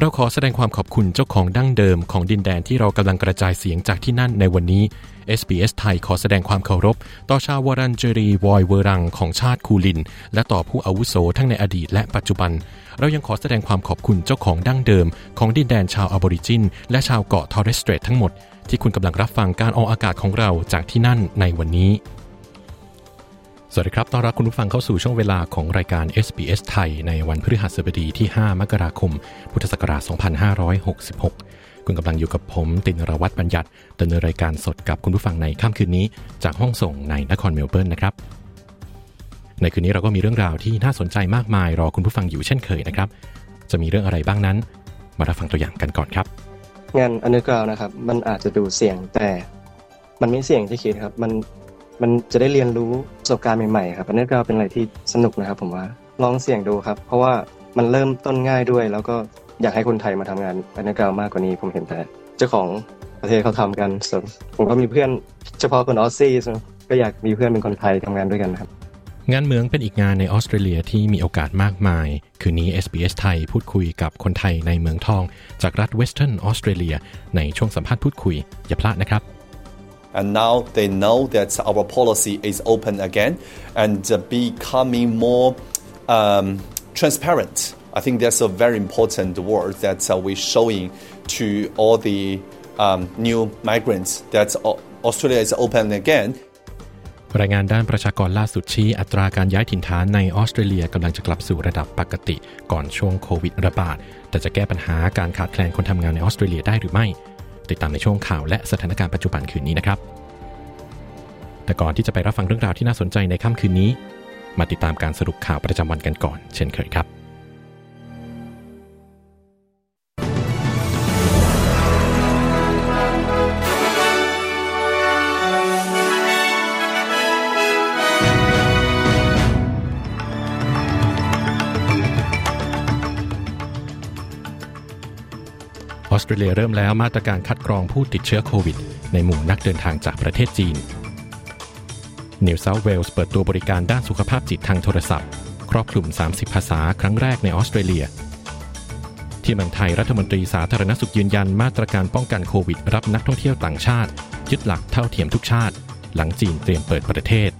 เราขอแสดงความขอบคุณเจ้าของดั้งเดิมของดินแดนที่เรากำลังกระจายเสียงจากที่นั่นในวันนี้ SBS ไทยขอแสดงความเคารพ ต่อชาววรันเจรีวอยเวรังของชาติคูลิน และต่อผู้อาวุโสทั้งในอดีตและปัจจุบัน เรายังขอแสดงความขอบคุณเจ้าของดั้งเดิม ของดินแดนชาวอบอริจิน และชาวเกาะทอร์เรสเตรททั้งหมด ที่คุณกำลังรับฟังการออกอากาศของเราจากที่นั่นในวันนี้ สวัสดีครับ ต้อนรับคุณผู้ฟังเข้าสู่ช่วงเวลาของรายการ SBS ไทย ในวันพฤหัสบดีที่ 5 มกราคม พุทธศักราช 2566 คุณกำลังอยู่กับผม ตินรวัตรบัญญัติดำเนินรายการสดกับคุณผู้ฟังในค่ำคืนนี้ จากห้องส่งในนครเมลเบิร์นนะครับ ในคืนนี้เราก็มีเรื่องราวที่น่าสนใจมากมายรอคุณผู้ฟังอยู่เช่นเคยนะครับ จะมีเรื่องอะไรบ้างนั้น มารับฟังตัวอย่างกันก่อนครับ งาน underground นะครับ มันอาจจะดูเสี่ยงแต่ มันไม่เสี่ยงที่คิดครับ มัน มันจะได้เรียนรู้ประสบการณ์ใหม่ๆครับ underground เป็นอะไรที่สนุกนะครับผมว่าลองเสี่ยงดูครับ เพราะว่ามันเริ่มต้นง่ายด้วย แล้วก็อยากให้คนไทยมาทำงาน underground มากกว่านี้ผมเห็นแต่เจ้าของประเทศเขาทำกันส่วนผมก็มีเพื่อนเฉพาะคนออสซี่ก็อยากมีเพื่อนเป็นคนไทยทำงานด้วยกันครับงานเมืองเป็นอีกงานในออสเตรเลียที่มีโอกาสมากมาย คืนนี้ SBS ไทยพูดคุยกับคนไทยในเมืองทอง จากรัฐเวสเทิร์นออสเตรเลียในช่วงสัมภาษณ์พูดคุย อย่าพลาดนะครับ and now they know that our policy is open again and uh, becoming more um, transparent. I think that's a very important word that uh, we're showing to all the um, new migrants that Au- Australia is open again. รายงานด้านประชากรล่าสุดชี้อัตราการย้ายถิ่นฐานในออสเตรเลียกำลังจะกลับสู่ระดับปกติก่อนช่วงโควิดระบาด แต่จะแก้ปัญหาการขาดแคลนคนทำงานในออสเตรเลียได้หรือไม่ ติดตามในช่วงข่าวและสถานการณ์ปัจจุบันคืนนี้นะครับ แต่ก่อนที่จะไปรับฟังเรื่องราวที่น่าสนใจในค่ำคืนนี้ มาติดตามการสรุปข่าวประจำวันกันก่อน เช่นเคยครับ ออสเตรเลียเริ่มแล้วมาตรการคัดกรองผู้ติดเชื้อโควิด ในหมู่นักเดินทางจากประเทศจีนนิวเซาท์เวลส์เปิดตัวบริการด้านสุขภาพจิตทางโทรศัพท์ ครอบคลุม 30 ภาษาครั้งแรกในออสเตรเลีย ที่เมืองไทยรัฐมนตรีสาธารณสุขยืนยันมาตรการป้องกันโควิด รับนักท่องเที่ยวต่างชาติ ยึดหลักเท่าเทียมทุกชาติ หลังจีนเตรียมเปิดประเทศ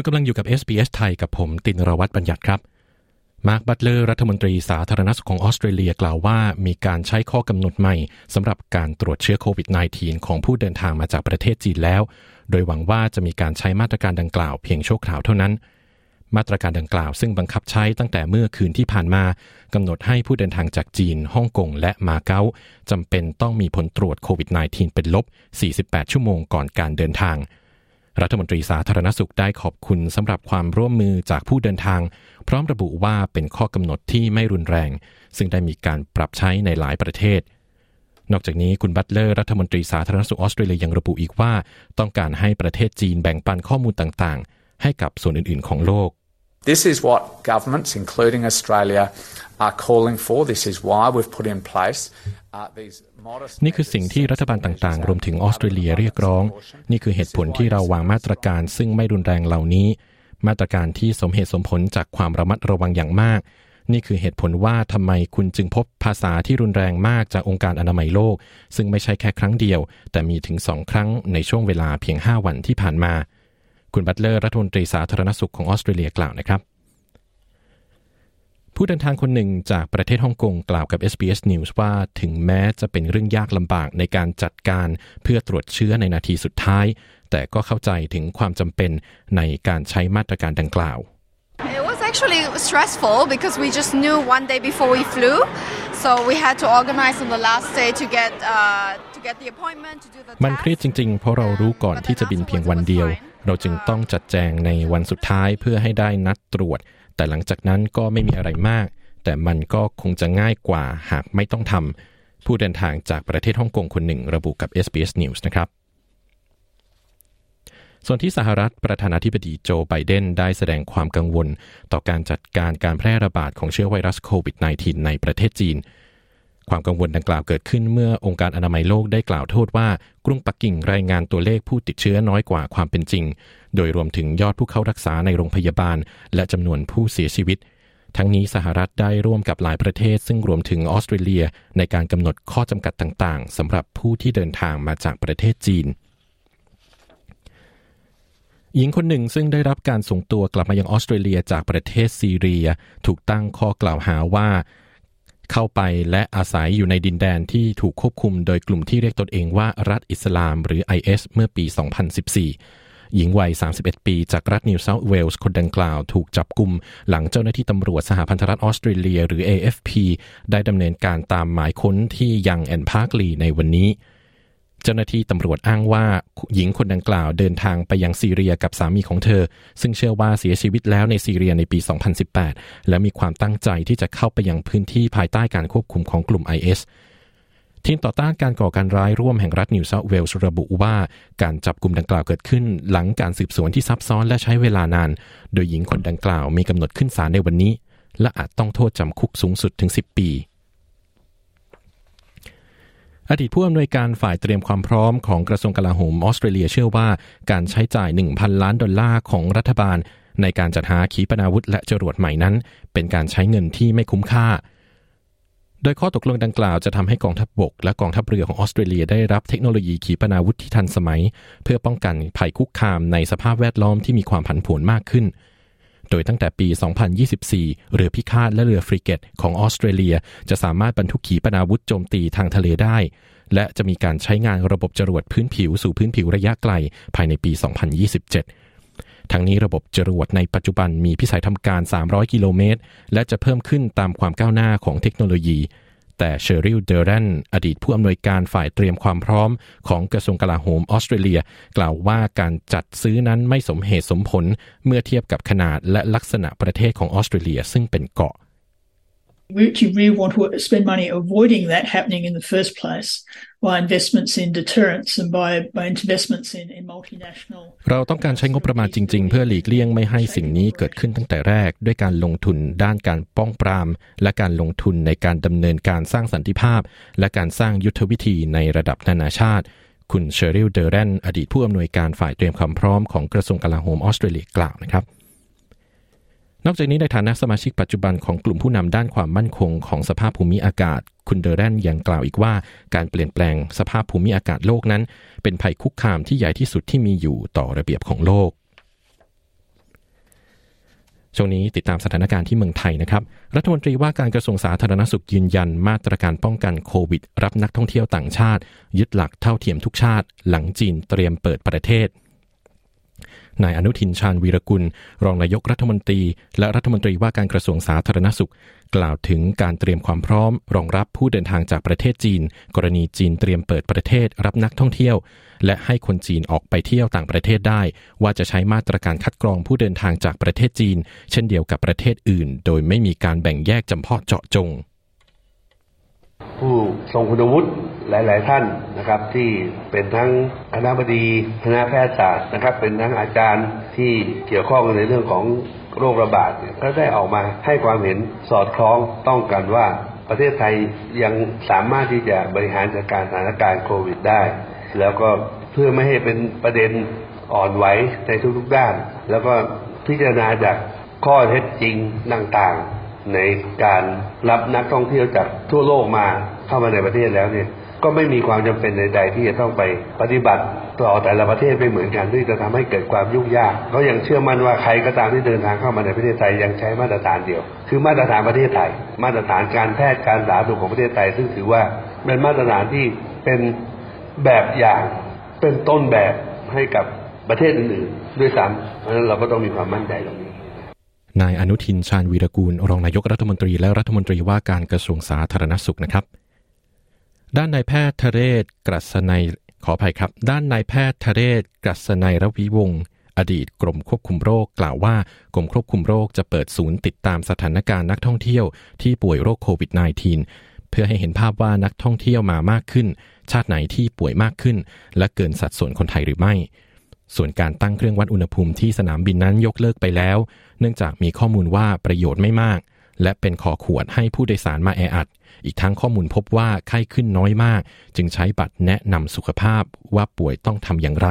คุณกำลังอยู่กับ SBS ไทยกับผมตินรวัตรบัญญัติครับมาร์คบัตเลอร์รัฐมนตรีสาธารณสุขของออสเตรเลียกล่าวว่ามีการใช้ข้อกำหนดใหม่สำหรับการตรวจเชื้อโควิด -19 ของผู้เดินทางมาจากประเทศจีนแล้ว โดยหวังว่าจะมีการใช้มาตรการดังกล่าวเพียงชั่วคราวเท่านั้น มาตรการดังกล่าวซึ่งบังคับใช้ตั้งแต่เมื่อคืนที่ผ่านมากำหนดให้ผู้เดินทางจากจีนฮ่องกงและมาเก๊าจำเป็นต้องมีผลตรวจโควิด -19 เป็นลบ 48 ชั่วโมงก่อนการเดินทาง รัฐมนตรีสาธารณสุขได้ขอบคุณสำหรับความร่วมมือจากผู้เดินทาง พร้อมระบุว่าเป็นข้อกำหนดที่ไม่รุนแรง ซึ่งได้มีการปรับใช้ในหลายประเทศ นอกจากนี้คุณบัตเลอร์รัฐมนตรีสาธารณสุขออสเตรเลียยังระบุอีกว่า ต้องการให้ประเทศจีนแบ่งปันข้อมูลต่างๆ ให้กับส่วนอื่นๆ ของโลก This is what governments, including Australia, are calling for. This is why we've put in place uh, these นี่คือสิ่งที่รัฐบาลต่างๆ รวมถึงออสเตรเลียเรียกร้อง นี่คือเหตุผลที่เราวางมาตรการซึ่งไม่รุนแรงเหล่านี้ มาตรการที่สมเหตุสมผลจากความระมัดระวังอย่างมาก นี่คือเหตุผลว่าทำไมคุณจึงพบภาษาที่รุนแรงมากจากองค์การอนามัยโลก ซึ่งไม่ใช่แค่ครั้งเดียว แต่มีถึงสองครั้งในช่วงเวลาเพียง 5 วันที่ผ่านมา คุณบัตเลอร์รัฐมนตรีสาธารณสุขของออสเตรเลียกล่าวนะครับ ผู้เดินทางคนหนึ่งจากประเทศฮ่องกงกล่าวกับ SBS News ว่าถึงแม้จะเป็นเรื่องยากลำบากในการจัดการเพื่อตรวจเชื้อในนาทีสุดท้าย แต่ก็เข้าใจถึงความจำเป็นในการใช้มาตรการดังกล่าว actually stressful because we just knew one day before we flew. So we had to organize on the last day to get uh, to get the appointment to do the มันเครียดจริงๆ เพราะเรารู้ก่อนที่จะบินเพียงวันเดียว เราจึงต้องจัดแจงในวันสุดท้ายเพื่อให้ได้นัดตรวจ แต่หลังจากนั้นก็ไม่มีอะไรมาก แต่มันก็คงจะง่ายกว่าหากไม่ต้องทำผู้เดินทางจากประเทศฮ่องกงคนหนึ่งระบุกับ SBS News นะครับส่วนที่สหรัฐประธานาธิบดีโจไบเดนได้แสดงความกังวล ต่อการจัดการการแพร่ระบาดของเชื้อไวรัสโควิด -19 ในประเทศจีน ความกังวลดังกล่าวเกิดขึ้นเมื่อองค์การอนามัยโลกได้กล่าวโทษว่า กรุงปักกิ่งรายงานตัวเลขผู้ติดเชื้อน้อยกว่าความเป็นจริง โดยรวมถึงยอดผู้เข้ารักษาในโรงพยาบาล และจำนวนผู้เสียชีวิต ทั้งนี้สหรัฐได้ร่วมกับหลายประเทศ ซึ่งรวมถึงออสเตรเลีย ในการกำหนดข้อจำกัดต่างๆสำหรับผู้ที่เดินทางมาจากประเทศจีนหญิงคนหนึ่งซึ่งได้รับการส่งตัวกลับมายังออสเตรเลียจากประเทศซีเรีย ถูกตั้งข้อกล่าวหาว่า เข้าไปและอาศัยอยู่ในดินแดนที่ถูกควบคุมโดยกลุ่มที่เรียกตนเองว่ารัฐอิสลามหรือ IS เมื่อปี 2014 หญิงวัย 31 ปี จากรัฐนิวเซาท์เวลส์คนดังกล่าว ถูกจับกลุ่มหลังเจ้าหน้าที่ตำรวจสหพันธรัฐออสเตรเลีย หรือ AFP ได้ดำเนินการตามหมายค้นที่ Young and Parklea ในวันนี้ เจ้าหน้าที่ตำรวจอ้างว่าหญิงคนดังกล่าวเดินทางไปยังซีเรียกับสามีของเธอ ซึ่งเชื่อว่าเสียชีวิตแล้วในซีเรียในปี 2018 และมีความตั้งใจที่จะเข้าไปยังพื้นที่ภายใต้การควบคุมของกลุ่ม IS ทีมต่อต้านการก่อการร้ายร่วมแห่งรัฐนิวเซาท์เวลส์ระบุว่า การจับกลุ่มดังกล่าวเกิดขึ้น หลังการสืบสวนที่ซับซ้อนและใช้เวลานาน โดยหญิงคนดังกล่าวมีกำหนดขึ้นศาลในวันนี้ และอาจต้องโทษจำคุกสูงสุดถึง 10 ปี อดีตผู้อำนวยการฝ่ายเตรียมความพร้อมของกระทรวงกลาโหมออสเตรเลียเชื่อว่าการใช้จ่าย 1,000 ล้านดอลลาร์ของรัฐบาล ในการจัดหาขีปนาวุธและจรวดใหม่นั้น เป็นการใช้เงินที่ไม่คุ้มค่า โดยข้อตกลงดังกล่าวจะทำให้กองทัพบบก และกองทัพเรือของออสเตรเลียได้รับเทคโนโลยีขีปนาวุธที่ทันสมัย เพื่อป้องกันภัยคุกคามในสภาพแวดล้อมที่มีความผันผวนมากขึ้น โดยตั้งแต่ปี 2024 เรือพิฆาตและเรือฟริเกตของออสเตรเลีย จะสามารถบรรทุกขีปนาวุธโจมตีทางทะเลได้ และจะมีการใช้งานระบบจรวดพื้นผิวสู่พื้นผิวระยะไกล ภายในปี 2027 ทั้งนี้ระบบจรวดในปัจจุบันมีพิสัยทำการ 300 กิโลเมตร และจะเพิ่มขึ้นตามความก้าวหน้าของเทคโนโลยี แต่เชอริลเดอรันอดีตผู้อำนวยการฝ่ายเตรียมความพร้อมของกระทรวงกลาโหมออสเตรเลีย กล่าวว่าการจัดซื้อนั้นไม่สมเหตุสมผลเมื่อเทียบกับขนาดและลักษณะประเทศของออสเตรเลียซึ่งเป็นเกาะ We actually really want to spend money avoiding that happening in the first place by investments in deterrence and by, by investments in, in multinational. เราต้องการใช้งบประมาณจริง ๆ เพื่อหลีกเลี่ยงไม่ให้สิ่งนี้เกิดขึ้นตั้งแต่แรก ด้วยการลงทุนด้านการป้องปราม และการลงทุนในการดำเนินการสร้างสันติภาพ และการสร้างยุทธวิธีในระดับนานาชาติ คุณเชอริลเดอรันอดีตผู้อำนวยการฝ่ายเตรียมความพร้อมของกระทรวงกลาโหมออสเตรเลียกล่าวนะครับ นอกจากนี้ในฐานะสมาชิกปัจจุบันของกลุ่มผู้นำด้านความมั่นคงของสภาพภูมิอากาศ คุณเดอรันยังกล่าวอีกว่า การเปลี่ยนแปลงสภาพภูมิอากาศโลกนั้น เป็นภัยคุกคามที่ใหญ่ที่สุดที่มีอยู่ต่อระเบียบของโลกช่วงนี้ติดตามสถานการณ์ที่เมืองไทยนะครับ รัฐมนตรีว่าการกระทรวงสาธารณสุขยืนยัน มาตรการป้องกันโควิด รับนักท่องเที่ยวต่างชาติ ยึดหลักเท่าเทียมทุกชาติ หลังจีนเตรียมเปิดประเทศ นายอนุทินชาญวีรกุล รองนายกรัฐมนตรี และรัฐมนตรีว่าการกระทรวงสาธารณสุข กล่าวถึงการเตรียมความพร้อม รองรับผู้เดินทางจากประเทศจีน กรณีจีนเตรียมเปิดประเทศรับนักท่องเที่ยว และให้คนจีนออกไปเที่ยวต่างประเทศได้ ว่าจะใช้มาตรการคัดกรองผู้เดินทางจากประเทศจีน เช่นเดียวกับประเทศอื่น โดยไม่มีการแบ่งแยกจำเพาะเจาะจง ผู้ทรงคุณวุฒิ หลาย ๆ ท่านนะครับที่เป็นทั้งคณะบดีคณะแพทยศาสตร์นะครับ เป็นทั้งอาจารย์ที่เกี่ยวข้องในเรื่องของโรคระบาดเนี่ยก็ได้ออกมาให้ความเห็นสอดคล้องต้องกันว่าประเทศไทยยังสามารถที่จะบริหารจัดการสถานการณ์โควิดได้ แล้วก็เพื่อไม่ให้เป็นประเด็นอ่อนไหวในทุกๆด้าน แล้วก็พิจารณาจากข้อเท็จจริงต่างๆ ในการรับนักท่องเที่ยวจากทั่วโลกมาเข้ามาในประเทศแล้วเนี่ย ก็ไม่มีความจำเป็นใด ๆ ที่จะต้องไปปฏิบัติต่อแต่ละประเทศไม่เหมือนกันที่จะทำให้เกิดความยุ่งยากเขายังเชื่อมั่นว่าใครก็ตามที่เดินทางเข้ามาในประเทศไทยยังใช้มาตรฐานเดียว คือมาตรฐานประเทศไทย มาตรฐานการแพทย์การสาธารณสุขของประเทศไทย ซึ่งถือว่าเป็นมาตรฐานที่เป็นแบบอย่างเป็นต้นแบบให้กับประเทศอื่นๆด้วยซ้ำเพราะฉะนั้นเราก็ต้องมีความมั่นใจตรงนี้นายอนุทินชาญวีรกูลรองนายกรัฐมนตรีและรัฐมนตรีว่าการกระทรวงสาธารณสุขนะครับ ด้านนายแพทย์ทเรศกรัศนัยขออภัยครับ ด้านนายแพทย์ทเรศกรัศนัยรวิวงศ์อดีตกรมควบคุมโรคกล่าวว่ากรมควบคุมโรคจะเปิดศูนย์ติดตามสถานการณ์นักท่องเที่ยวที่ป่วยโรคโควิด -19 เพื่อให้เห็นภาพว่านักท่องเที่ยวมามากขึ้น ชาติไหนที่ป่วยมากขึ้น และเกินสัดส่วนคนไทยหรือไม่ ส่วนการตั้งเครื่องวัดอุณหภูมิที่สนามบินนั้นยกเลิกไปแล้ว เนื่องจากมีข้อมูลว่าประโยชน์ไม่มาก และเป็นขอขวดให้ผู้โดยสารมาแออัด อีกทั้งข้อมูลพบว่าไข้ขึ้นน้อยมาก จึงใช้บัตรแนะนำสุขภาพว่าป่วยต้องทำอย่างไร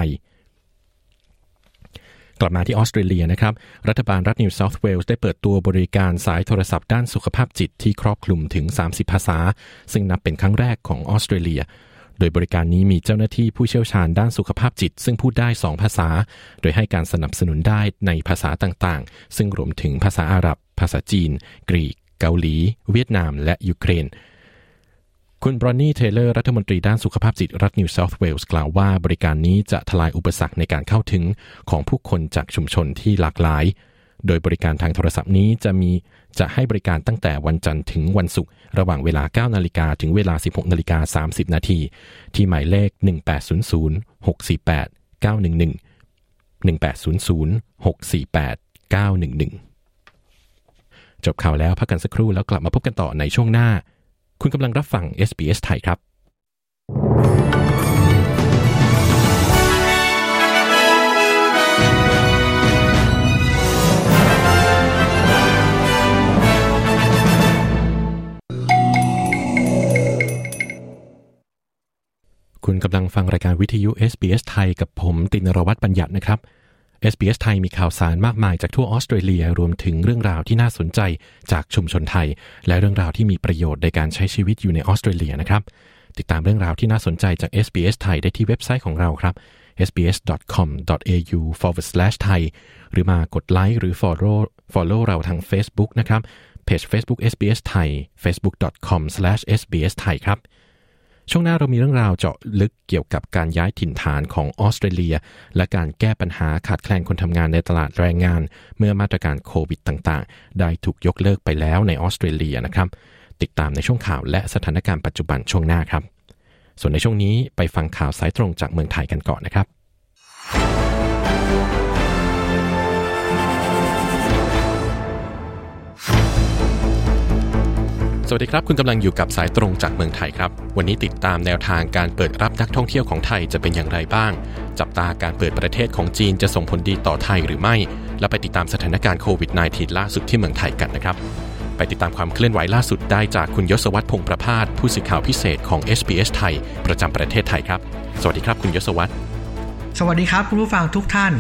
กลับมาที่ออสเตรเลียนะครับ รัฐบาลรัฐนิวเซาท์เวลส์ได้เปิดตัวบริการสายโทรศัพท์ด้านสุขภาพจิตที่ครอบคลุมถึง 30 ภาษา ซึ่งนับเป็นครั้งแรกของออสเตรเลียโดยบริการนี้มีเจ้าหน้าที่ผู้เชี่ยวชาญด้านสุขภาพจิต ซึ่งพูดได้ 2 ภาษา โดยให้การสนับสนุนได้ในภาษาต่างๆ ซึ่งรวมถึงภาษาอาหรับ ภาษาจีน กรีก เกาหลี เวียดนาม และยูเครน คุณบรอนนี่เทเลอร์รัฐมนตรีด้านสุขภาพจิตรัฐนิวเซาท์เวลส์กล่าวว่าบริการนี้จะทลายอุปสรรคในการเข้าถึงของผู้คนจากชุมชนที่หลากหลาย โดยบริการทางโทรศัพท์นี้จะมีจะให้บริการตั้งแต่วันจันทร์ถึงวันศุกร์ระหว่างเวลา 9 นาฬิกาถึงเวลา 16 นาฬิกา 30 นาทีที่หมายเลข 1800 648 911 1800 648 911 จบข่าวแล้วพักกันสักครู่แล้วกลับมาพบกันต่อในช่วงหน้า คุณกำลังรับฟัง SBS ไทยครับ คุณกำลังฟังรายการวิทยุ SBS ไทยกับผมตินรวัตรบัญญัตินะครับ SBS ไทยมีข่าวสารมากมายจากทั่วออสเตรเลียรวมถึงเรื่องราวที่น่าสนใจจากชุมชนไทย และเรื่องราวที่มีประโยชน์ในการใช้ชีวิตอยู่ในออสเตรเลียนะครับ ติดตามเรื่องราวที่น่าสนใจจาก SBS ไทยได้ที่เว็บไซต์ของเราครับ sbs.com.au forward slash thai หรือมากดไลค์หรือ follow follow เราทาง Facebook นะครับ เพจ Facebook SBS ไทย facebook.com/sbsthai ครับ ช่วงหน้าเรามีเรื่องราวเจาะลึกเกี่ยวกับการย้ายถิ่นฐานของออสเตรเลีย และการแก้ปัญหาขาดแคลนคนทำงานในตลาดแรงงาน เมื่อมาตรการโควิดต่างๆ ได้ถูกยกเลิกไปแล้วในออสเตรเลียนะครับ ติดตามในช่วงข่าวและสถานการณ์ปัจจุบันช่วงหน้าครับ ส่วนในช่วงนี้ไปฟังข่าวสายตรงจากเมืองไทยกันก่อนนะครับ สวัสดีครับ คุณกำลังอยู่กับสายตรงจากเมืองไทยครับ วันนี้ติดตามแนวทางการเปิดรับนักท่องเที่ยวของไทยจะเป็นอย่างไรบ้าง จับตาการเปิดประเทศของจีนจะส่งผลดีต่อไทยหรือไม่ และไปติดตามสถานการณ์โควิด -19 ล่าสุดที่เมืองไทยกันนะครับ ไปติดตามความเคลื่อนไหวล่าสุดได้จากคุณยศวัตรพงประพาสผู้สื่อข่าวพิเศษของ SBS ไทย ประจำประเทศไทยครับ สวัสดีครับ คุณยศวัตรสวัสดีครับคุณผู้ฟังทุกท่าน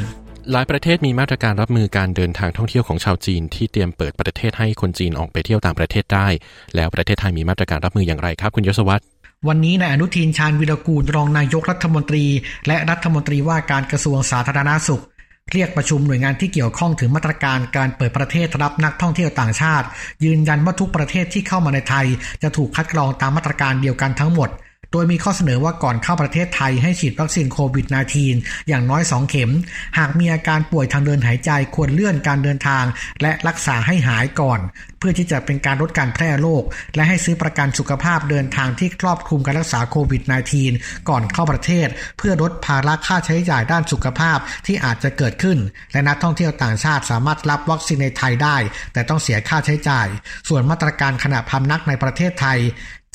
หลายประเทศมีมาตรการรับมือการเดินทางท่องเที่ยวของชาวจีน ที่เตรียมเปิดประเทศให้คนจีนออกไปเที่ยวต่างประเทศได้ แล้วประเทศไทยมีมาตรการรับมืออย่างไรครับ คุณยศวัตรวันนี้นายอนุทินชาญวิรกูลรองนายกรัฐมนตรี และรัฐมนตรีว่าการกระทรวงสาธารณาสุข เรียกประชุมหน่วยงานที่เกี่ยวข้องถึงมาตรการการเปิดประเทศรับนักท่องเที่ยวต่างชาติ ยืนยันว่าทุกประเทศที่เข้ามาในไทย จะถูกคัดกรองตามมาตรการเดียวกันทั้งหมด โดยมีข้อเสนอว่าก่อนเข้าประเทศไทยให้ฉีดวัคซีนโควิด -19 อย่างน้อย 2 เข็ม หากมีอาการป่วยทางเดินหายใจควรเลื่อนการเดินทาง และรักษาให้หายก่อน เพื่อที่จะเป็นการลดการแพร่โรคและให้ซื้อประกันสุขภาพเดินทางที่ครอบคลุมการรักษาโควิด -19 ก่อนเข้าประเทศ เพื่อลดภาระค่าใช้จ่ายด้านสุขภาพที่อาจจะเกิดขึ้น และนักท่องเที่ยวต่างชาติสามารถรับวัคซีนในไทยได้ แต่ต้องเสียค่าใช้จ่าย ส่วนมาตรการขณะพำนักในประเทศไทย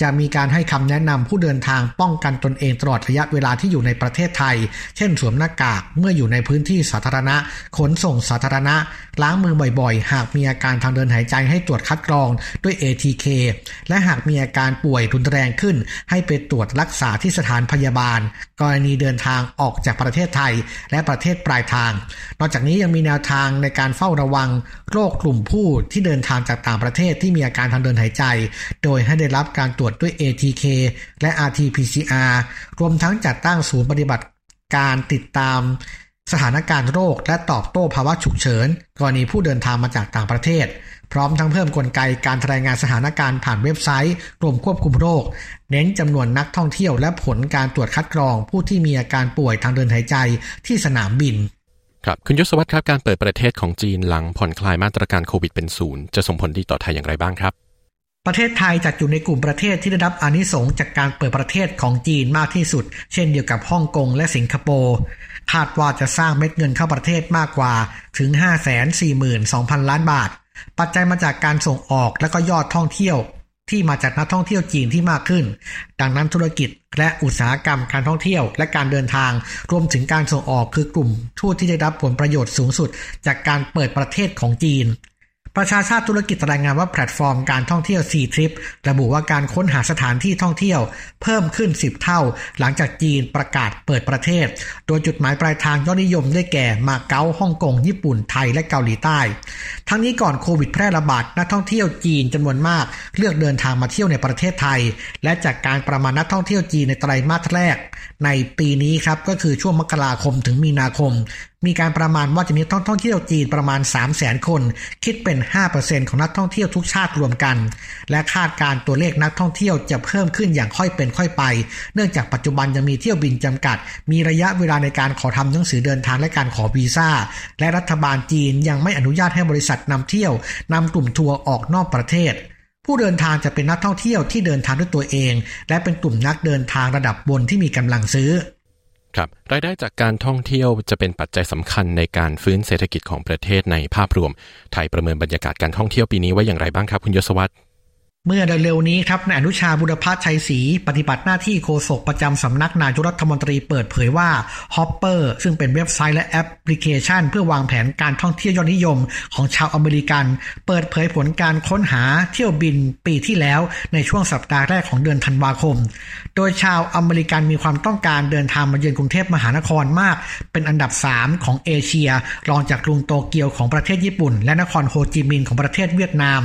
จะมีการให้คำแนะนำผู้เดินทางป้องกันตนเองตลอดระยะเวลาที่อยู่ในประเทศไทย เช่นสวมหน้ากากเมื่ออยู่ในพื้นที่สาธารณะ ขนส่งสาธารณะ ล้างมือบ่อยๆ หากมีอาการทางเดินหายใจให้ตรวจคัดกรองด้วย ATK และหากมีอาการป่วยรุนแรงขึ้น ให้ไปตรวจรักษาที่สถานพยาบาล กรณีเดินทางออกจากประเทศไทย และประเทศปลายทาง นอกจากนี้ยังมีแนวทางในการเฝ้าระวัง โรคกลุ่มผู้ที่เดินทางจากต่างประเทศที่มีอาการทางเดินหายใจ โดยให้ได้รับการตรวจด้วย ATK และ RT-PCR รวมทั้งจัดตั้งศูนย์ปฏิบัติการติดตามสถานการณ์โรค และตอบโต้ภาวะฉุกเฉิน กรณีผู้เดินทางมาจากต่างประเทศ พร้อมทั้งเพิ่มกลไกการรายงานสถานการณ์ผ่านเว็บไซต์กรมควบคุมโรค เน้นจำนวนนักท่องเที่ยวและผลการตรวจคัดกรอง ผู้ที่มีอาการป่วยทางเดินหายใจที่สนามบินครับคุณยศวัตรครับการเปิดประเทศของจีนหลังผ่อนคลายมาตรการโควิดเป็นศูนย์จะส่งผลดีต่อไทยอย่างไรบ้างครับ ประเทศไทยจัดอยู่ในกลุ่มประเทศที่ได้รับอานิสงส์จากการเปิดประเทศของจีนมากที่สุด เช่นเดียวกับฮ่องกงและสิงคโปร์ คาดว่าจะสร้างเม็ดเงินเข้าประเทศมากกว่าถึง 542,000 ล้านบาท ปัจจัยมาจากการส่งออกและก็ยอดท่องเที่ยว ที่มาจากนักท่องเที่ยวจีนที่มากขึ้น ดังนั้นธุรกิจและอุตสาหกรรมการท่องเที่ยวและการเดินทาง รวมถึงการส่งออกคือกลุ่มผู้ที่ได้รับผลประโยชน์สูงสุด จากการเปิดประเทศของจีน ประชาชาติธุรกิจรายงานว่าแพลตฟอร์มการท่องเที่ยว c t r i p ระบุว่าการค้นหาสถานที่ท่องเที่ยว เพิ่มขึ้น 10 เท่า หลังจากจีนประกาศเปิดประเทศ โดยจุดหมายปลายทางยอดนิยมได้แก่มาเก๊าฮ่องกง ญี่ปุ่นไทยและเกาหลีใต้ ทั้งนี้ก่อนโควิดแพร่ระบาดนักท่องเที่ยวจีนจำนวนมาก เลือกเดินทางมาเที่ยวในประเทศไทย และจากการประมาณนักท่องเที่ยวจีนในไตรมาสแรก ในปีนี้ครับก็คือช่วงมกราคมถึงมีนาคม มีการประมาณว่าจะมีนักท่องเที่ยวจีนประมาณ 3 0 0 0 0 0 คน คิดเป็น 5%ของนักท่องเที่ยวทุกชาติรวมกัน และคาดการตัวเลขนักท่องเที่ยวจะเพิ่มขึ้นอย่างค่อยเป็นค่อยไป เนื่องจากปัจจุบันยังมีเที่ยวบินจำกัด มีระยะเวลาในการขอทำหนังสือเดินทางและการขอวีซ่า และรัฐบาลจีนยังไม่อนุญาตให้บริษัทนำเที่ยวนำกลุ่มทัวร์ออกนอกประเทศผู้เดินทางจะเป็นนักท่องเที่ยวที่เดินทางด้วยตัวเอง และเป็นกลุ่มนักเดินทางระดับบนที่มีกำลังซื้อ ครับรายได้จากการท่องเที่ยวจะเป็นปัจจัยสำคัญในการฟื้นเศรษฐกิจของประเทศในภาพรวม ไทยประเมินบรรยากาศการท่องเที่ยวปีนี้ไว้อย่างไรบ้างครับ คุณยศวัตร เมื่อเร็วๆนี้ครับนายอนุชาบุรพัฒชัยศรีปฏิบัติหน้าที่โฆษกประจำสำนักนายกรัฐมนตรีเปิดเผยว่า Hopper ซึ่งเป็นเว็บไซต์และแอปพลิเคชัน เพื่อวางแผนการท่องเที่ยวยอดนิยมของชาวอเมริกัน เปิดเผยผลการค้นหาเที่ยวบินปีที่แล้วในช่วงสัปดาห์แรกของเดือนธันวาคม โดยชาวอเมริกันมีความต้องการเดินทางมาเยือนกรุงเทพมหานครมาก เป็นอันดับ 3 ของเอเชีย รองจากกรุงโตเกียวของประเทศญี่ปุ่น และนครโฮจิมินห์ของประเทศเวียดนาม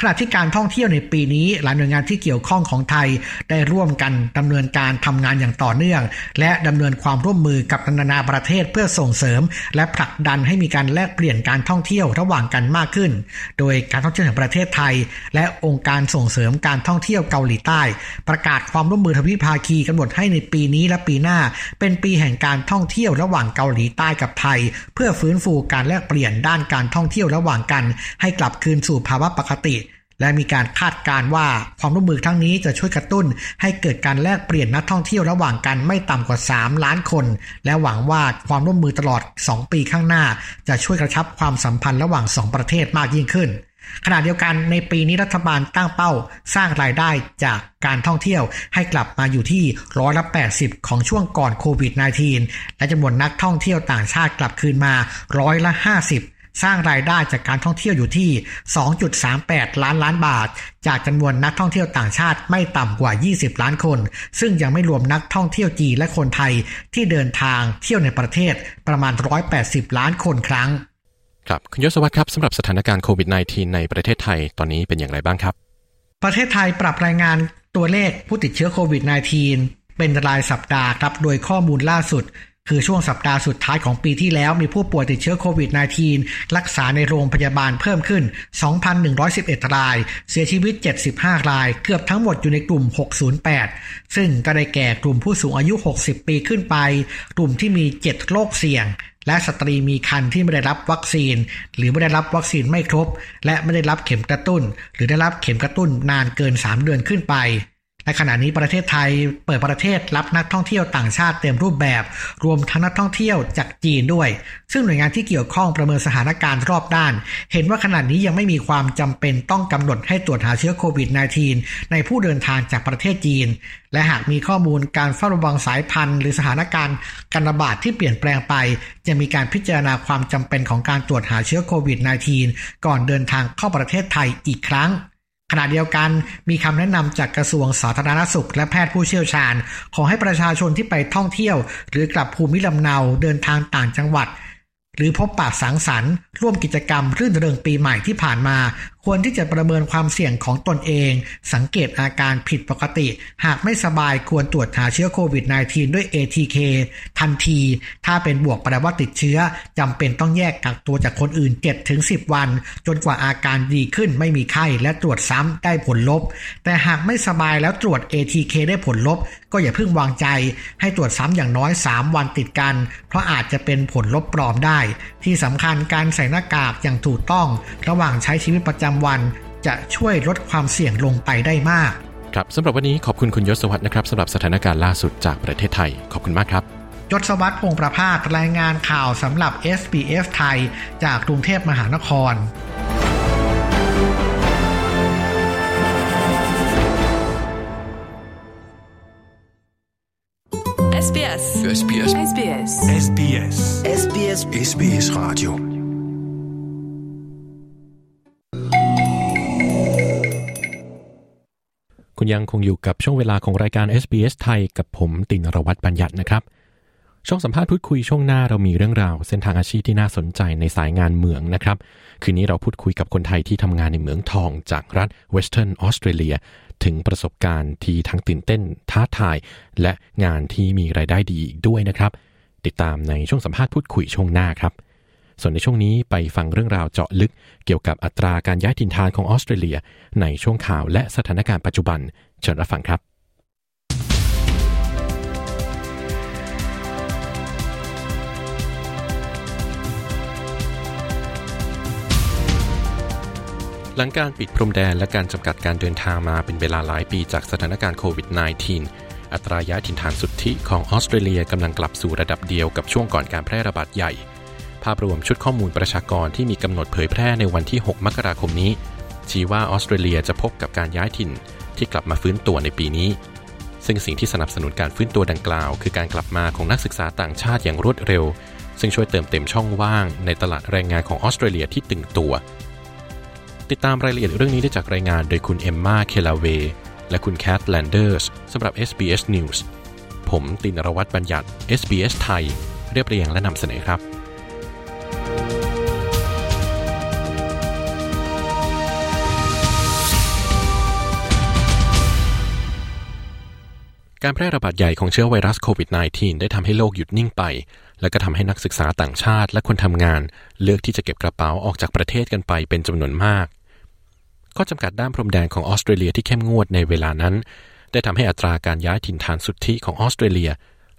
ขณะที่การท่องเที่ยวในปีนี้หลายหน่วยงานที่เกี่ยวข้องของไทยได้ร่วมกันดำเนินการทำงานอย่างต่อเนื่อง และดำเนินความร่วมมือกับนานาประเทศเพื่อส่งเสริม และผลักดันให้มีการแลกเปลี่ยนการท่องเที่ยวระหว่างกันมากขึ้น โดยการท่องเที่ยวแห่งประเทศไทย และองค์การส่งเสริมการท่องเที่ยวเกาหลีใต้ ประกาศความร่วมมือทวิภาคีกำหนดให้ในปีนี้และปีหน้า เป็นปีแห่งการท่องเที่ยวระหว่างเกาหลีใต้กับไทย เพื่อฟื้นฟูการแลกเปลี่ยนด้านการท่องเที่ยวระหว่างกัน ให้กลับคืนสู่ภาวะปกติ และมีการคาดการณ์ว่าความร่วมมือทั้งนี้จะช่วยกระตุ้น ให้เกิดการแลกเปลี่ยนนักท่องเที่ยวระหว่างกันไม่ต่ำกว่า 3 ล้านคน และหวังว่าความร่วมมือตลอด 2 ปีข้างหน้า จะช่วยกระชับความสัมพันธ์ระหว่าง 2 ประเทศมากยิ่งขึ้น ขณะเดียวกันในปีนี้รัฐบาลตั้งเป้า สร้างรายได้จากการท่องเที่ยวให้กลับมาอยู่ที่ร้อยละ80 ของช่วงก่อนโควิด -19 และจำนวนนักท่องเที่ยวต่างชาติกลับคืนมาร้อยละ50 สร้างรายได้จากการท่องเที่ยวอยู่ที่ 2.38 ล้านล้านบาท จากจำนวนนักท่องเที่ยวต่างชาติไม่ต่ำกว่า 20 ล้านคน ซึ่งยังไม่รวมนักท่องเที่ยวจีนและคนไทยที่เดินทางเที่ยวในประเทศประมาณ 180 ล้านคนครั้ง ครับ คุณยศวัตรครับสำหรับสถานการณ์โควิด -19 ในประเทศไทยตอนนี้เป็นอย่างไรบ้างครับ ประเทศไทยปรับรายงานตัวเลขผู้ติดเชื้อโควิด -19 เป็นรายสัปดาห์ครับ โดยข้อมูลล่าสุด คือช่วงสัปดาห์สุดท้ายของปีที่แล้วมีผู้ป่วยติดเชื้อโควิด -19 รักษาในโรงพยาบาลเพิ่มขึ้น 2,111 ราย เสียชีวิต 75 ราย เกือบทั้งหมดอยู่ในกลุ่ม 608 ซึ่งก็ได้แก่กลุ่มผู้สูงอายุ 60 ปีขึ้นไป กลุ่มที่มี 7 โรคเสี่ยง และสตรีมีครรภ์ที่ไม่ได้รับวัคซีน หรือไม่ได้รับวัคซีนไม่ครบ และไม่ได้รับเข็มกระตุ้น หรือได้รับเข็มกระตุ้นนานเกิน 3 เดือนขึ้นไป ในขณะนี้ประเทศไทยเปิดประเทศรับนักท่องเที่ยวต่างชาติเต็มรูปแบบ รวมทั้งนักท่องเที่ยวจากจีนด้วย ซึ่งหน่วยงานที่เกี่ยวข้องประเมินสถานการณ์รอบด้าน เห็นว่าขณะนี้ยังไม่มีความจำเป็นต้องกำหนดให้ตรวจหาเชื้อโควิด -19 ในผู้เดินทางจากประเทศจีน และหากมีข้อมูลการเฝ้าระวังสายพันธุ์ หรือสถานการณ์การระบาดที่เปลี่ยนแปลงไป จะมีการพิจารณาความจำเป็นของการตรวจหาเชื้อโควิด -19 ก่อนเดินทางเข้าประเทศไทยอีกครั้ง ขณะเดียวกันมีคำแนะนำจากกระทรวงสาธารณสุข และแพทย์ผู้เชี่ยวชาญ ขอให้ประชาชนที่ไปท่องเที่ยว หรือกลับภูมิลำเนาเดินทางต่างจังหวัด หรือพบปะสังสรรค์ ร่วมกิจกรรมรื่นเริงปีใหม่ที่ผ่านมา ควรที่จะประเมินความเสี่ยงของตนเอง สังเกตอาการผิดปกติ หากไม่สบายควรตรวจหาเชื้อโควิด -19 ด้วย ATK ทันที ถ้าเป็นบวกแปลว่าติดเชื้อจำเป็นต้องแยกกักตัวจากคนอื่น 7-10 วัน จนกว่าอาการดีขึ้นไม่มีไข้และตรวจซ้ำได้ผลลบ แต่หากไม่สบายแล้วตรวจ ATK ได้ผลลบ ก็อย่าเพิ่งวางใจ ให้ตรวจซ้ำอย่างน้อย 3 วันติดกัน เพราะอาจจะเป็นผลลบปลอมได้ ที่สำคัญการใส่หน้ากากอย่างถูกต้อง ระหว่างใช้ชีวิตประจำวัน จะช่วยลดความเสี่ยงลงไปได้มาก ครับสำหรับวันนี้ขอบคุณคุณยศวัตรนะครับสำหรับสถานการณ์ล่าสุดจากประเทศไทย ขอบคุณมากครับยศวัตรพงประภาสรายงานข่าวสำหรับ SBS ไทย จากกรุงเทพมหานคร SBS SBS SBS SBS SBS SBS Radio คุณยังคงอยู่กับช่วงเวลาของรายการ SBS ไทยกับผมตินรวัตรบัญญัตินะครับ ช่วงสัมภาษณ์พูดคุยช่วงหน้าเรามีเรื่องราว เส้นทางอาชีพที่น่าสนใจในสายงานเหมืองนะครับ คืนนี้เราพูดคุยกับคนไทยที่ทำงานในเหมืองทองจากรัฐเวสเทิร์นออสเตรเลียถึงประสบการณ์ที่ทั้งตื่นเต้นท้าทาย และงานที่มีรายได้ดีอีกด้วยนะครับ ติดตามในช่วงสัมภาษณ์พูดคุยช่วงหน้าครับ ส่วนในช่วงนี้ไปฟังเรื่องราวเจาะลึก เกี่ยวกับอัตราการย้ายถิ่นฐานของออสเตรเลีย ในช่วงข่าวและสถานการณ์ปัจจุบัน เชิญรับฟังครับ หลังการปิดพรมแดนและการจำกัดการเดินทางมาเป็นเวลาหลายปีจากสถานการณ์โควิด -19 อัตราย้ายถิ่นฐานสุทธิของออสเตรเลียกำลังกลับสู่ระดับเดียวกับช่วงก่อนการแพร่ระบาดใหญ่ ภาพรวมชุดข้อมูลประชากรที่มีกำหนดเผยแพร่ในวันที่ 6 มกราคมนี้ ชี้ว่าออสเตรเลียจะพบกับการย้ายถิ่นที่กลับมาฟื้นตัวในปีนี้ ซึ่งสิ่งที่สนับสนุนการฟื้นตัวดังกล่าว คือการกลับมาของนักศึกษาต่างชาติอย่างรวดเร็ว ซึ่งช่วยเติมเต็มช่องว่างในตลาดแรงงานของออสเตรเลียที่ตึงตัว ติดตามรายละเอียดเรื่องนี้ได้จากรายงานโดยคุณเอมมาเคลาเวและคุณแคทแลนเดอร์สสำหรับ SBS News ผมตินรวัตรบัญญัติ SBS ไทย เรียบเรียงและนำเสนอครับ การแพร่ระบาดใหญ่ของเชื้อไวรัสโควิด -19 ได้ทำให้โลกหยุดนิ่งไป และก็ทำให้นักศึกษาต่างชาติและคนทำงาน เลือกที่จะเก็บกระเป๋าออกจากประเทศกันไปเป็นจำนวนมาก ข้อจำกัดด้านพรมแดนของออสเตรเลียที่เข้มงวดในเวลานั้น ได้ทำให้อัตราการย้ายถิ่นฐานสุทธิของออสเตรเลีย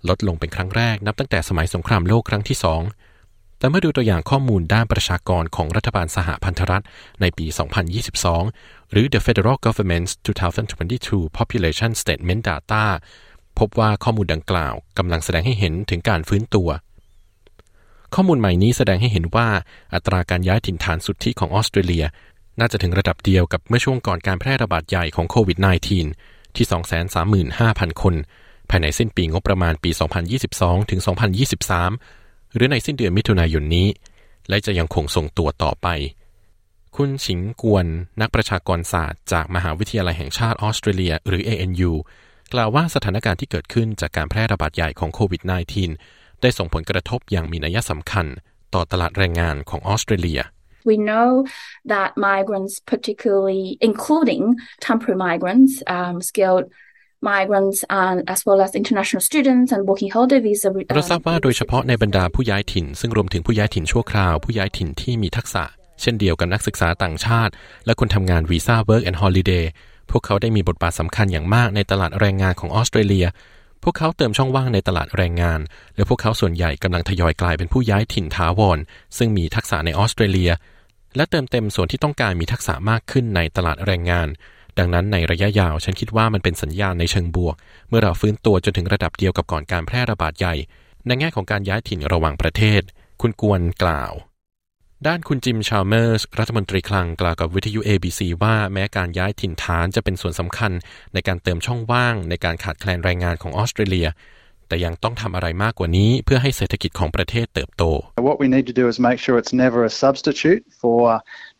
ลดลงเป็นครั้งแรกนับตั้งแต่สมัยสงครามโลกครั้งที่สองแต่เมื่อดูตัวอย่างข้อมูลด้านประชากรของรัฐบาลสหพันธรัฐในปี 2022 หรือ The Federal Government's 2022 Population Statement Data พบว่าข้อมูลดังกล่าวกำลังแสดงให้เห็นถึงการฟื้นตัว ข้อมูลใหม่นี้แสดงให้เห็นว่าอัตราการย้ายถิ่นฐานสุทธิของออสเตรเลีย น่าจะถึงระดับเดียวกับเมื่อช่วงก่อนการแพร่ระบาดใหญ่ของโควิด -19 ที่ 235,000 คน ภายในสิ้นปีงบประมาณปี 2022 ถึง 2023 หรือในสิ้นเดือนมิถุนายนนี้ และจะยังคงทรงตัวต่อไป คุณฉิงกวนนักประชากรศาสตร์จากมหาวิทยาลัยแห่งชาติออสเตรเลีย หรือ ANU กล่าวว่าสถานการณ์ที่เกิดขึ้นจากการแพร่ระบาดใหญ่ของโควิด -19 ได้ส่งผลกระทบอย่างมีนัยสำคัญต่อตลาดแรงงานของออสเตรเลีย We know that migrants, particularly including temporary migrants, um, skilled migrants, and as well as international students and working holiday visa. เราทราบว่าโดยเฉพาะในบรรดาผู้ย้ายถิ่น ซึ่งรวมถึงผู้ย้ายถิ่นชั่วคราว ผู้ย้ายถิ่นที่มีทักษะ เช่นเดียวกับนักศึกษาต่างชาติ และคนทำงานวีซ่า Work and Holiday พวกเขาได้มีบทบาทสำคัญอย่างมากในตลาดแรงงานของออสเตรเลีย พวกเขาเติมช่องว่างในตลาดแรงงาน และพวกเขาส่วนใหญ่กำลังทยอยกลายเป็นผู้ย้ายถิ่นถาวร ซึ่งมีทักษะในออสเตรเลีย และเติมเต็มส่วนที่ต้องการมีทักษะมากขึ้นในตลาดแรงงาน ดังนั้นในระยะยาวฉันคิดว่ามันเป็นสัญญาณในเชิงบวก เมื่อเราฟื้นตัวจนถึงระดับเดียวกับก่อนการแพร่ระบาดใหญ่ ในแง่ของการย้ายถิ่นระหว่างประเทศ คุณกวนกล่าว ด้านคุณจิมชาลเมอร์สรัฐมนตรีคลังกล่าวกับวิทยุ ABC ว่าแม้การย้ายถิ่นฐานจะเป็นส่วนสำคัญ ในการเติมช่องว่าง ในการขาดแคลนแรงงานของออสเตรเลีย แต่ยังต้องทำอะไรมากกว่านี้เพื่อให้เศรษฐกิจของประเทศเติบโต What we need to do is make sure it's never a substitute for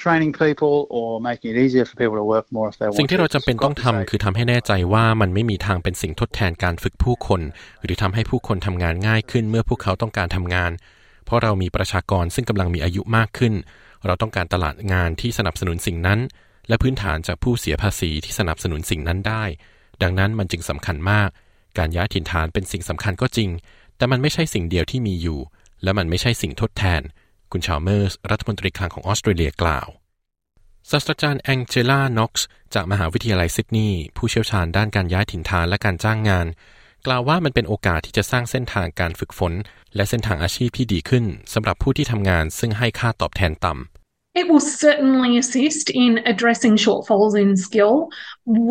training people or making it easier for people to work more if they want สิ่งที่เราจำเป็นต้องทำคือทำให้แน่ใจว่ามันไม่มีทางเป็นสิ่งทดแทนการฝึกผู้คน หรือทำให้ผู้คนทำงานง่ายขึ้นเมื่อพวกเขาต้องการทำงาน เพราะเรามีประชากรซึ่งกำลังมีอายุมากขึ้น เราต้องการตลาดงานที่สนับสนุนสิ่งนั้น และพื้นฐานจากผู้เสียภาษีที่สนับสนุนสิ่งนั้นได้ ดังนั้นมันจึงสำคัญมาก การย้ายถิ่นฐานเป็นสิ่งสำคัญก็จริง แต่มันไม่ใช่สิ่งเดียวที่มีอยู่ และมันไม่ใช่สิ่งทดแทน คุณชาวเมอร์สรัฐมนตรีคลังของออสเตรเลียกล่าวศาสตราจารย์แองเจล่า น็อกซ์ จากมหาวิทยาลัยซิดนีย์ผู้เชี่ยวชาญด้านการย้ายถิ่นฐานและการจ้างงาน กล่าวว่ามันเป็นโอกาสที่จะสร้างเส้นทางการฝึกฝน และเส้นทางอาชีพที่ดีขึ้นสำหรับผู้ที่ทำงานซึ่งให้ค่าตอบแทนต่ำ It will certainly assist in addressing shortfalls in skill.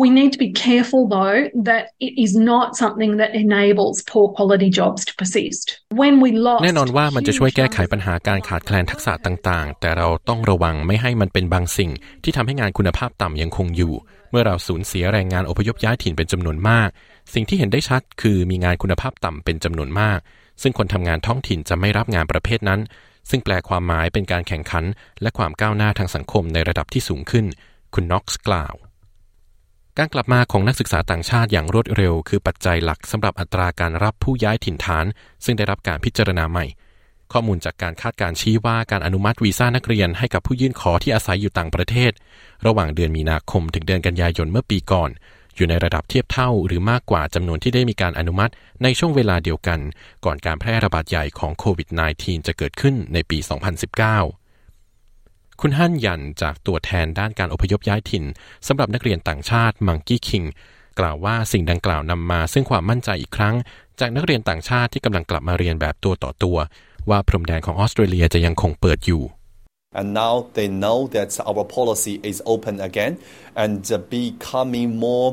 We need to be careful, though, that it is not something that enables poor quality jobs to persist. When we lost แน่นอนว่ามันจะช่วยแก้ไขปัญหาการขาดแคลนทักษะต่าง ๆ แต่เราต้องระวังไม่ให้มันเป็นบางสิ่งที่ทำให้งานคุณภาพต่ำยังคงอยู่เมื่อเราสูญเสียแรงงานอพยพย้ายถิ่นเป็นจำนวนมาก สิ่งที่เห็นได้ชัดคือมีงานคุณภาพต่ำเป็นจำนวนมาก ซึ่งคนทำงานท้องถิ่นจะไม่รับงานประเภทนั้น ซึ่งแปลความหมายเป็นการแข่งขัน และความก้าวหน้าทางสังคมในระดับที่สูงขึ้น คุณน็อกส์กล่าว การกลับมาของนักศึกษาต่างชาติอย่างรวดเร็ว คือปัจจัยหลักสำหรับอัตราการรับผู้ย้ายถิ่นฐาน ซึ่งได้รับการพิจารณาใหม่ ข้อมูลจากการคาดการชี้ว่าการอนุมัติวีซ่านักเรียนให้กับผู้ยื่นขอที่อาศัยอยู่ต่างประเทศ ระหว่างเดือนมีนาคมถึงเดือนกันยายนเมื่อปีก่อน อยู่ในระดับเทียบเท่าหรือมากกว่าจำนวนที่ได้มีการอนุมัติในช่วงเวลาเดียวกัน ก่อนการแพร่ระบาดใหญ่ของโควิด -19 จะเกิดขึ้นในปี 2019 คุณฮั่นยันจากตัวแทนด้านการอพยพย้ายถิ่นสำหรับนักเรียนต่างชาติมังกี้คิงกล่าวว่าสิ่งดังกล่าวนำมาซึ่งความมั่นใจอีกครั้ง จากนักเรียนต่างชาติที่กำลังกลับมาเรียนแบบตัวต่อตัว ว่าพรมแดนของออสเตรเลียจะยังคงเปิดอยู่ and now they know that our policy is open again and becoming more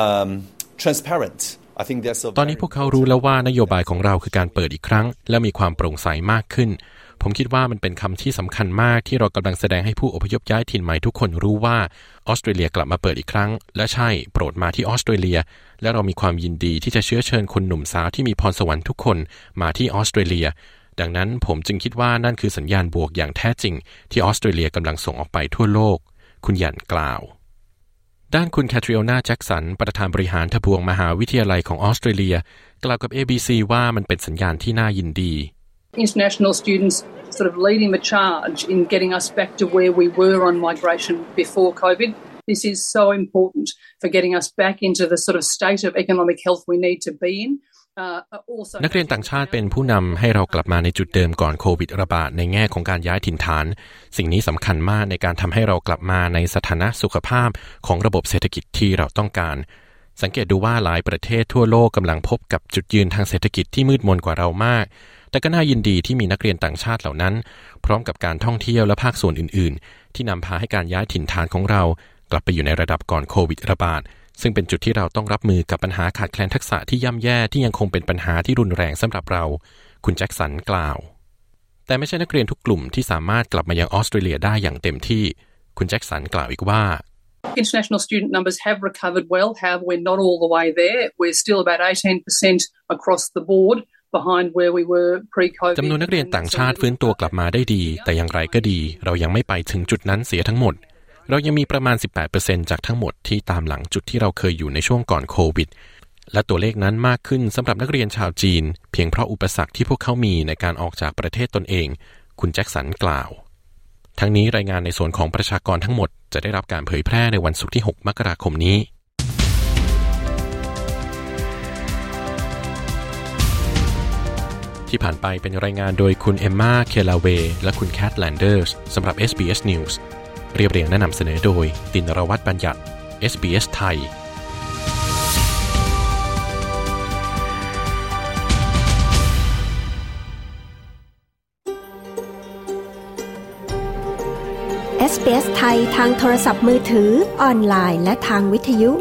um, transparent. I think that's a ตอนนี้พวกเขารู้แล้วว่านโยบายของเราคือการเปิดอีกครั้ง และมีความโปร่งใสมากขึ้น ผมคิดว่ามันเป็นคำที่สำคัญมากที่เรากำลังแสดงให้ผู้อพยพย้ายถิ่นใหม่ทุกคนรู้ว่าออสเตรเลียกลับมาเปิดอีกครั้ง และใช่โปรดมาที่ออสเตรเลีย และเรามีความยินดีที่จะเชื้อเชิญคนหนุ่มสาวที่มีพรสวรรค์ทุกคนมาที่ออสเตรเลีย ดังนั้นผมจึงคิดว่านั่นคือสัญญาณบวกอย่างแท้จริง ที่ออสเตรเลียกำลังส่งออกไปทั่วโลก คุณหยันกล่าว ด้านคุณแคทริโอนาแจ็กสัน ประธานบริหารทบวงมหาวิทยาลัยของออสเตรเลีย กล่าวกับ ABC ว่ามันเป็นสัญญาณที่น่ายินดี International students sort of leading the charge in getting us back to where we were on migration before COVID. This is so important for getting us back into the sort of state of economic health we need to be in. นักเรียนต่างชาติเป็นผู้นำให้เรากลับมาในจุดเดิมก่อนโควิดระบาดในแง่ของการย้ายถิ่นฐาน สิ่งนี้สำคัญมากในการทำให้เรากลับมาในสถานะสุขภาพของระบบเศรษฐกิจที่เราต้องการ สังเกตดูว่าหลายประเทศทั่วโลกกำลังพบกับจุดยืนทางเศรษฐกิจที่มืดมนกว่าเรามาก แต่ก็น่ายินดีที่มีนักเรียนต่างชาติเหล่านั้น พร้อมกับการท่องเที่ยวและภาคส่วนอื่น ๆ ที่นำพาให้การย้ายถิ่นฐานของเรา กลับไปอยู่ในระดับก่อนโควิดระบาด ซึ่งเป็นจุดที่เราต้องรับมือกับปัญหาขาดแคลนทักษะที่ย่ำแย่ที่ยังคงเป็นปัญหาที่รุนแรงสำหรับเรา คุณแจ็คสันกล่าว แต่ไม่ใช่นักเรียนทุกกลุ่มที่สามารถกลับมายังออสเตรเลียได้อย่างเต็มที่ คุณแจ็คสันกล่าวอีกว่า International student numbers have recovered well. However, we're not all the way there. We're still about 18% across the board behind where we were pre-COVID. จำนวนนักเรียนต่างชาติฟื้นตัวกลับมาได้ดี แต่อย่างไรก็ดี เรายังไม่ไปถึงจุดนั้นเสียทั้งหมด เรายังมีประมาณ 18%จากทั้งหมดที่ตามหลังจุดที่เราเคยอยู่ในช่วงก่อนโควิด และตัวเลขนั้นมากขึ้นสำหรับนักเรียนชาวจีน เพียงเพราะอุปสรรคที่พวกเขามีในการออกจากประเทศตนเอง คุณแจ็คสันกล่าว ทั้งนี้รายงานในส่วนของประชากรทั้งหมดจะได้รับการเผยแพร่ในวันศุกร์ที่ 6 มกราคมนี้ที่ผ่านไปเป็นรายงานโดยคุณเอมมา เคลาเว และคุณแคทแลนเดอร์สสำหรับ SBS News เรียบเรียงแนะนำเสนอโดย ตินรวัตรบัญญัติ SBS ไทย SBS ไทยทางโทรศัพท์มือถือ ออนไลน์ และทางวิทยุ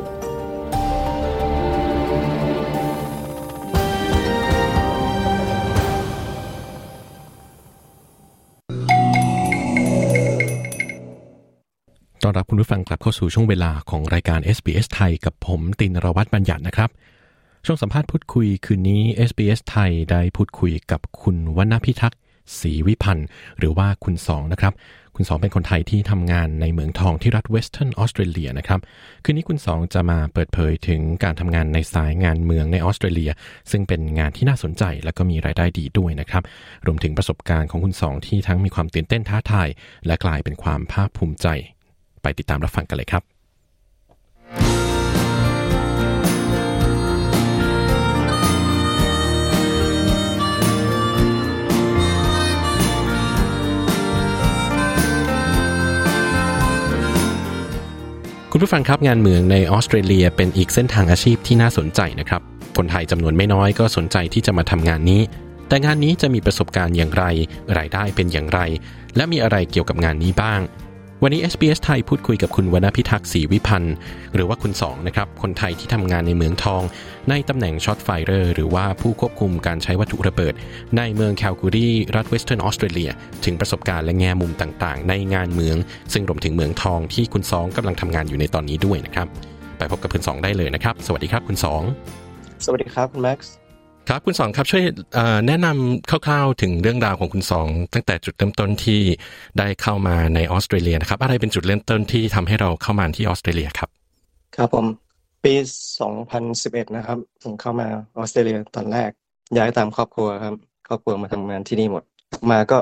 ผู้ฟังกลับเข้าสู่ช่วงเวลาของรายการ SBS ไทยกับผมตินรวัตรบัญญัตินะครับ ช่วงสัมภาษณ์พูดคุยคืนนี้ SBS ไทยได้พูดคุยกับคุณวณพิทักษ์ศรีวิพันธ์หรือว่าคุณสองนะครับ คุณสองเป็นคนไทยที่ทำงานในเหมืองทองที่รัฐเวสเทิร์นออสเตรเลียนะครับ คืนนี้คุณสองจะมาเปิดเผยถึงการทำงานในสายงานเมืองในออสเตรเลีย ซึ่งเป็นงานที่น่าสนใจและก็มีรายได้ดีด้วยนะครับ รวมถึงประสบการณ์ของคุณสองที่ทั้งมีความตื่นเต้นท้าทายและกลายเป็นความภาคภูมิใจ ไปติดตามรับฟังกันเลยครับคุณผู้ฟังครับงานเมืองในออสเตรเลียเป็นอีกเส้นทางอาชีพที่น่าสนใจนะครับ คนไทยจำนวนไม่น้อยก็สนใจที่จะมาทำงานนี้ แต่งานนี้จะมีประสบการณ์อย่างไร รายได้เป็นอย่างไร และมีอะไรเกี่ยวกับงานนี้บ้าง วันนี้ SBS ไทยพูดคุยกับคุณวรรณพิทักษ์ศรีวิพันธ์หรือว่าคุณสองนะครับคนไทยที่ทำงานในเหมืองทอง ในตำแหน่ง shotfirer หรือว่าผู้ควบคุมการใช้วัตถุระเบิด ในเมืองแคลกูรีรัฐเวสเทิร์นออสเตรเลีย ถึงประสบการณ์และแง่มุมต่างๆ ในงานเหมือง ซึ่งรวมถึงเหมืองทองที่คุณสองกำลังทำงานอยู่ในตอนนี้ด้วยนะครับ ไปพบกับคุณสองได้เลยนะครับ สวัสดีครับคุณสองสวัสดีครับคุณแม็กซ์ ครับคุณสองครับช่วยแนะนำคร่าวๆ ถึงเรื่องราวของคุณสอง ตั้งแต่จุดเริ่มต้นที่ได้เข้ามาในออสเตรเลียนะครับ อะไรเป็นจุดเริ่มต้นที่ทำให้เราเข้ามาที่ออสเตรเลียครับ ครับผมปี 2011 นะครับผมเข้ามาออสเตรเลียตอนแรก ย้ายตามครอบครัวครับ ครอบครัวมาทำงานที่นี่หมด มาก็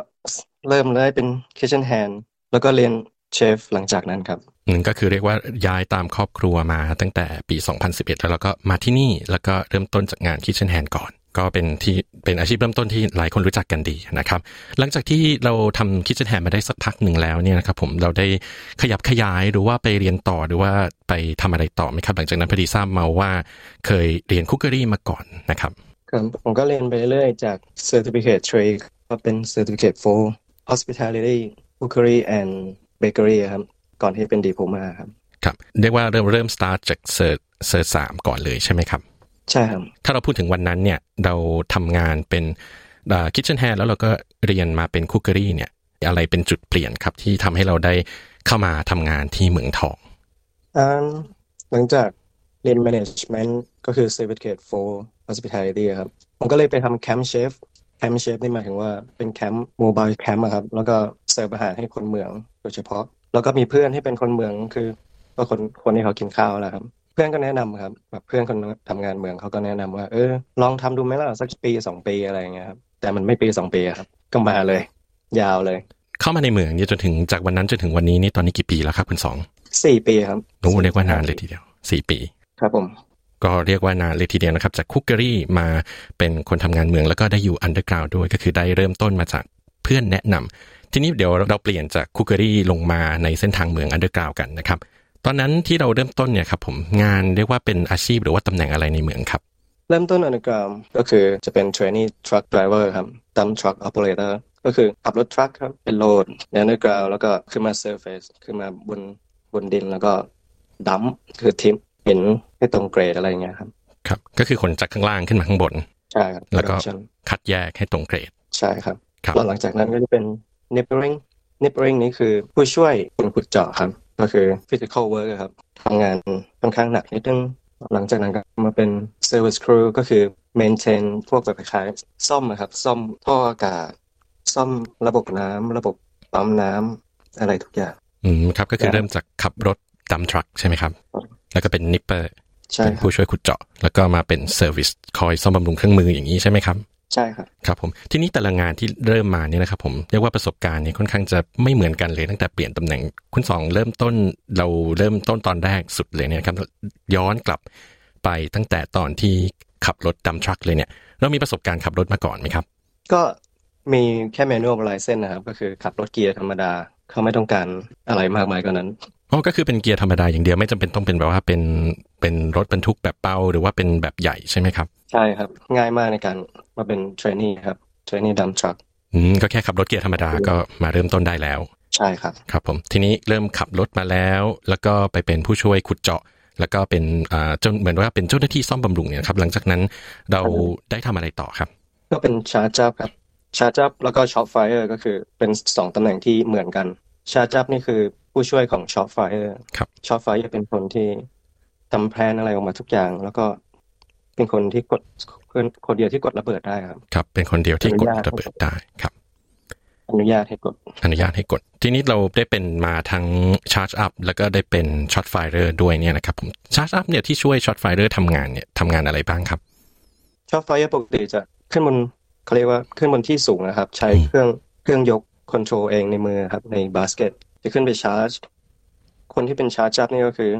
เริ่มเลยเป็น kitchen hand แล้วก็เรียนเชฟหลังจากนั้นครับ ก็คือเรียกว่าย้ายตามครอบครัวมาตั้งแต่ปี 2011 แล้วเราก็มาที่นี่แล้วก็เริ่มต้นจากงาน Kitchen Hand ก่อน ก็เป็นที่เป็นอาชีพเริ่มต้นที่หลายคนรู้จักกันดีนะครับ หลังจากที่เราทำ Kitchen Hand มาได้สักพักหนึ่งแล้วเนี่ยนะครับผมเราได้ขยับขยายหรือว่าไปเรียนต่อหรือว่าไปทำอะไรต่อไหมครับ หลังจากนั้นพอดีทราบมาว่าเคยเรียนคุกเกอรี่มาก่อนนะครับครับผมก็เรียนไปเรื่อยจาก certificate trade ก็เป็น certificate for hospitality cookery and bakery ครับ ก่อนที่เป็น diploma ครับ ครับเรียกว่าเริ่มเริ่ม start จาก cert cert สามก่อนเลยใช่ไหมครับ ใช่ครับ ถ้าเราพูดถึงวันนั้นเนี่ยเราทำงานเป็น kitchen hand แล้วเราก็เรียนมาเป็น cookery เนี่ย อะไรเป็นจุดเปลี่ยนครับที่ทำให้เราได้เข้ามาทำงานที่เหมืองทองอ่าหลังจากเรียน management ก็คือ certificate four hospitality ครับ ผมก็เลยไปทำ camp chef camp chef นี่หมายถึงว่าเป็นแคมป์ mobile camp อะครับ แล้วก็เสิร์ฟอาหารให้คนเมืองโดยเฉพาะแล้วก็มีเพื่อนที่เป็นคนเมืองคือก็คนคนที่เขากินข้าวแหละครับ เพื่อนก็แนะนำครับแบบเพื่อนคนทำงานเมืองเขาก็แนะนำว่า เออ ลองทำดูไหมล่ะสักปีสองปีอะไรอย่างเงี้ยครับแต่มันไม่ปีสองปีอะครับ ก็มาเลย ยาวเลย เข้ามาในเมืองเนี่ยจนถึงจากวันนั้นจนถึงวันนี้นี่ตอนนี้กี่ปีแล้วครับคุณสองสี่ปีครับโอ้เรียกว่านานเลยทีเดียวสี่ปี ครับผมก็เรียกว่านานเลยทีเดียวนะครับ จาก cookery มาเป็นคนทำงานเหมืองแล้วก็ได้อยู่ underground ด้วยก็คือได้เริ่มต้นมาจากเพื่อนแนะนำ ทีนี้เดี๋ยวเราเปลี่ยนจาก cookery ลงมาในเส้นทางเหมือง underground กันนะครับ ตอนนั้นที่เราเริ่มต้นเนี่ยครับผมงานเรียกว่าเป็นอาชีพหรือว่าตำแหน่งอะไรในเหมืองครับ เริ่มต้น underground ก็คือจะเป็น trainee truck driver ครับดัม truck operator ก็คือขับรถ truck ครับเป็น load ใน underground แล้วก็ขึ้นมา surface ขึ้นมาบนบนดินแล้วก็ดัมคือทิมเห็นให้ตรงเกรดอะไรเงี้ยครับครับ ก็คือขนจากข้างล่างขึ้นมาข้างบนใช่ครับแล้วก็ production คัดแยกให้ตรงเกรดใช่ครับครับแล้วหลังจากนั้นก็จะเป็น nippering nippering นี่คือผู้ช่วยคนขุดเจาะครับ ก็คือ physical work อะครับทำงานค่อนข้างหนักนิดนึง หลังจากนั้นก็มาเป็น service crew ก็คือ maintain พวกแบบคล้ายๆซ่อมนะครับ ซ่อมท่ออากาศ ซ่อมระบบน้ำระบบปั๊มน้ำอะไรทุกอย่าง อืมครับ ก็คือเริ่มจากขับรถ dump truck ใช่ไหมครับ แล้วก็เป็น nipper ใช่เป็นครับผู้ช่วยขุดเจาะ แล้วก็มาเป็น service คอยซ่อมบำรุงเครื่องมืออย่างนี้ใช่ไหมครับ ใช่ครับครับผมทีนี้แต่ละงานที่เริ่มมาเนี่ยนะครับผมเรียกว่าประสบการณ์เนี่ยค่อนข้างจะไม่เหมือนกันเลยตั้งแต่เปลี่ยนตำแหน่งคุณสองเริ่มต้นเราเริ่มต้นตอนแรกสุดเลยเนี่ยครับย้อนกลับไปตั้งแต่ตอนที่ขับรถดัมทรัคเลยเนี่ย เรามีประสบการณ์ขับรถมาก่อนไหมครับ ก็มีแค่ manual license นะครับ ก็คือขับรถเกียร์ธรรมดาเขาไม่ต้องการอะไรมากมายกว่านั้น อ๋อก็คือเป็นเกียร์ธรรมดาอย่างเดียวไม่จำเป็นต้องเป็นแบบว่าเป็นเป็นรถบรรทุกแบบเป้าหรือว่าเป็นแบบใหญ่ใช่ไหมครับ ใช่ครับ ง่ายมากในการมาเป็น trainee ครับ trainee dump truck อืมก็แค่ขับรถเกียร์ธรรมดาก็มาเริ่มต้นได้แล้ว ใช่ครับ ครับผมทีนี้เริ่มขับรถมาแล้ว แล้วก็ไปเป็นผู้ช่วยขุดเจาะ แล้วก็เป็นอ่าจนเหมือนว่าเป็นเจ้าหน้าที่ซ่อมบำรุงเนี่ยนะครับ หลังจากนั้นเราได้ทำอะไรต่อครับ ก็เป็น charge up ครับ charge up แล้วก็ shop fire ก็คือเป็นสองตำแหน่งที่เหมือนกัน charge up นี่คือ ผู้ช่วยของ shop fire ครับ shop fire เป็นคนที่ทำแพลนอะไรออกมาทุกอย่าง แล้วก็เป็นคนที่กดคนคนเดียวที่กดระเบิดได้ครับ ครับ เป็นคนเดียวที่กดอนุญาตระเบิดได้ครับ อนุญาตให้กด อนุญาตให้กด ทีนี้เราได้เป็นมาทั้ง Charge Up แล้วก็ได้เป็น Shot Firer ด้วยเนี่ยนะครับผม Charge Up เนี่ยที่ช่วย Shot Firer ทำงานเนี่ยทำงานอะไรบ้างครับชอบไฟปกติจะขึ้นบนเขาเรียกว่าขึ้นบนที่สูงนะครับ ใช้เครื่องเครื่องยกคอนโทรลเองในมือครับในบาสเกต จะขึ้นไปชาร์จ คนที่เป็นชาร์จจับนี่ก็คือ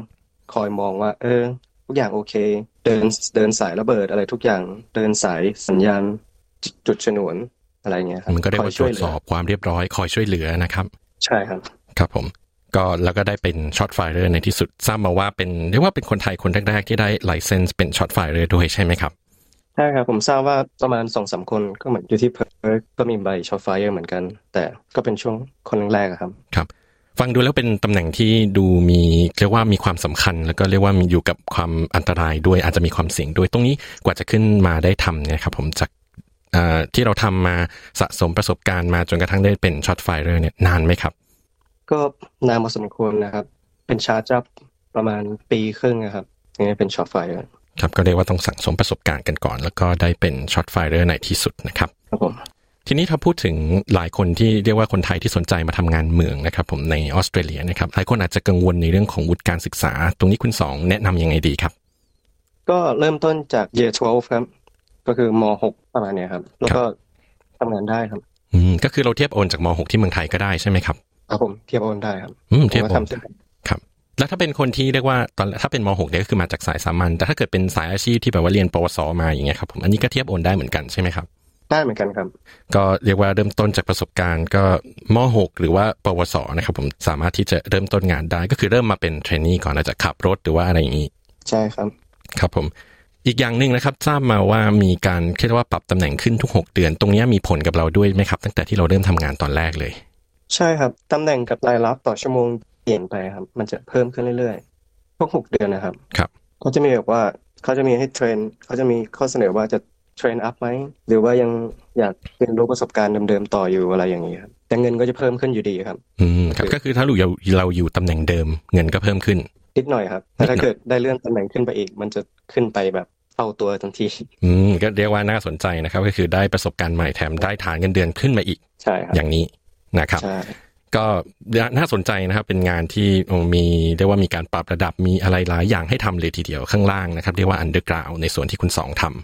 คอยมองว่า เออ ทุกอย่างโอเค เดินเดินสายระเบิดอะไรทุกอย่างเดินสายสัญญาณจุดฉนวนอะไรเงี้ยครับมันก็ได้คอมายตช่รววยจเหลืสออบความเรียบร้อยคอยช่วยเหลือนะครับ ใช่ครับ ครับผม ก็แล้วก็ได้เป็น shotfirer ในที่สุดทราบมาว่าเป็นเรียกว่าเป็นคนไทยคนแรกๆที่ได้ license เป็น shotfirer ด้วยใช่ไหมครับใช่ครับผมทราบว่าประมาณสองสามคนก็เหมือนอยู่ที่เพิร์ทก็มีใบ shotfirer เหมือนกัน แต่ก็เป็นช่วงคนแรกๆอะครับ ครับ ฟังดูแล้วเป็นตำแหน่งที่ดูมีเรียกว่ามีความสำคัญ แล้วก็เรียกว่ามีอยู่กับความอันตรายด้วยอาจจะมีความเสี่ยงด้วยตรงนี้กว่าจะขึ้นมาได้ทำเนี่ยครับผมจากอ่าที่เราทำมาสะสมประสบการณ์มาจนกระทั่งได้เป็น shotfirer เนี่ยนานไหมครับ ก็นานพอสมควรนะครับ เป็น charge up ประมาณปีครึ่งนะครับถึงจะเป็น shotfirerครับก็เรียกว่าต้องสั่งสมประสบการณ์กันก่อน แล้วก็ได้เป็น shotfirer ในที่สุดนะครับครับผม ทีนี้ถ้าพูดถึงหลายคนที่เรียกว่าคนไทยที่สนใจมาทำงานเหมืองนะครับผมในออสเตรเลียนะครับหลายคนอาจจะกังวลในเรื่องของวุฒิการศึกษา ตรงนี้คุณสองแนะนำยังไงดีครับ ก็เริ่มต้นจาก year 12 ครับ ก็คือม .6 ประมาณเนี้ยครับ แล้วก็ทำงานได้ครับ อืมก็คือเราเทียบโอนจากม .6 ที่เมืองไทยก็ได้ใช่ไหมครับครับผมเทียบโอนได้ครับ อืมเทียบผโอก็นทำเสร็จครับ แล้วถ้าเป็นคนที่เรียกว่าตอนถ้าเป็นม .6 เนี่ยก็คือมาจากสายสามัญแต่ถ้าเกิดเป็นสายอาชีพที่แบบว่าเรียนปวสมาอย่างเงี้ยครับผมอันนี้ก็เทียบโอนได้เหมือนกันใช่ไหมครับ ได้เหมือนกันครับ ก็เรียกว่าเริ่มต้นจากประสบการณ์ก็ม .6 หรือว่าปวสนะครับผมสามารถที่จะเริ่มต้นงานได้ ก็คือเริ่มมาเป็นเทรนนี่ก่อนอาจจะขับรถหรือว่าอะไรอย่างนี้ ใช่ครับ ครับผมอีกอย่างหนึ่งนะครับทราบมาว่ามีการเรียกว่าปรับตำแหน่งขึ้นทุก 6 เดือน ตรงนี้มีผลกับเราด้วยไหมครับ ตั้งแต่ที่เราเริ่มทำงานตอนแรกเลย ใช่ครับตำแหน่งกับรายรับต่อชั่วโมงเปลี่ยนไปครับ มันจะเพิ่มขึ้นเรื่อยๆทุกหกเดือนนะครับครับเขาจะมีแบบว่าเขาจะมีให้เทรนเขาจะมีข้อเสนอว่าจะ เทรนอัพไหมหรือว่ายังอยากเรียนรู้ประสบการณ์เดิมๆต่ออยู่อะไรอย่างนี้ครับแต่เงินก็จะเพิ่มขึ้นอยู่ดีครับ อืมครับก็คือถ้าเราอยู่เราอยู่ตำแหน่งเดิม เงินก็เพิ่มขึ้นนิดหน่อยครับแต่ถ้าเกิดได้เลื่อนตำแหน่งขึ้นไปอีก มันจะขึ้นไปแบบเท่าตัวทันทีอืมก็เรียกว่าน่าสนใจนะครับ ก็คือได้ประสบการณ์ใหม่แถมได้ฐานเงินเดือนขึ้นมาอีกใช่ครับอย่างนี้นะครับใช่ก็น่าสนใจนะครับเป็นงานที่มีเรียกว่ามีการปรับระดับมีอะไรหลายอย่างให้ทำเลยทีเดียวข้างล่างนะครับเรียกว่าอันเดอร์กราวในส่วนที่คุณสองทำครับ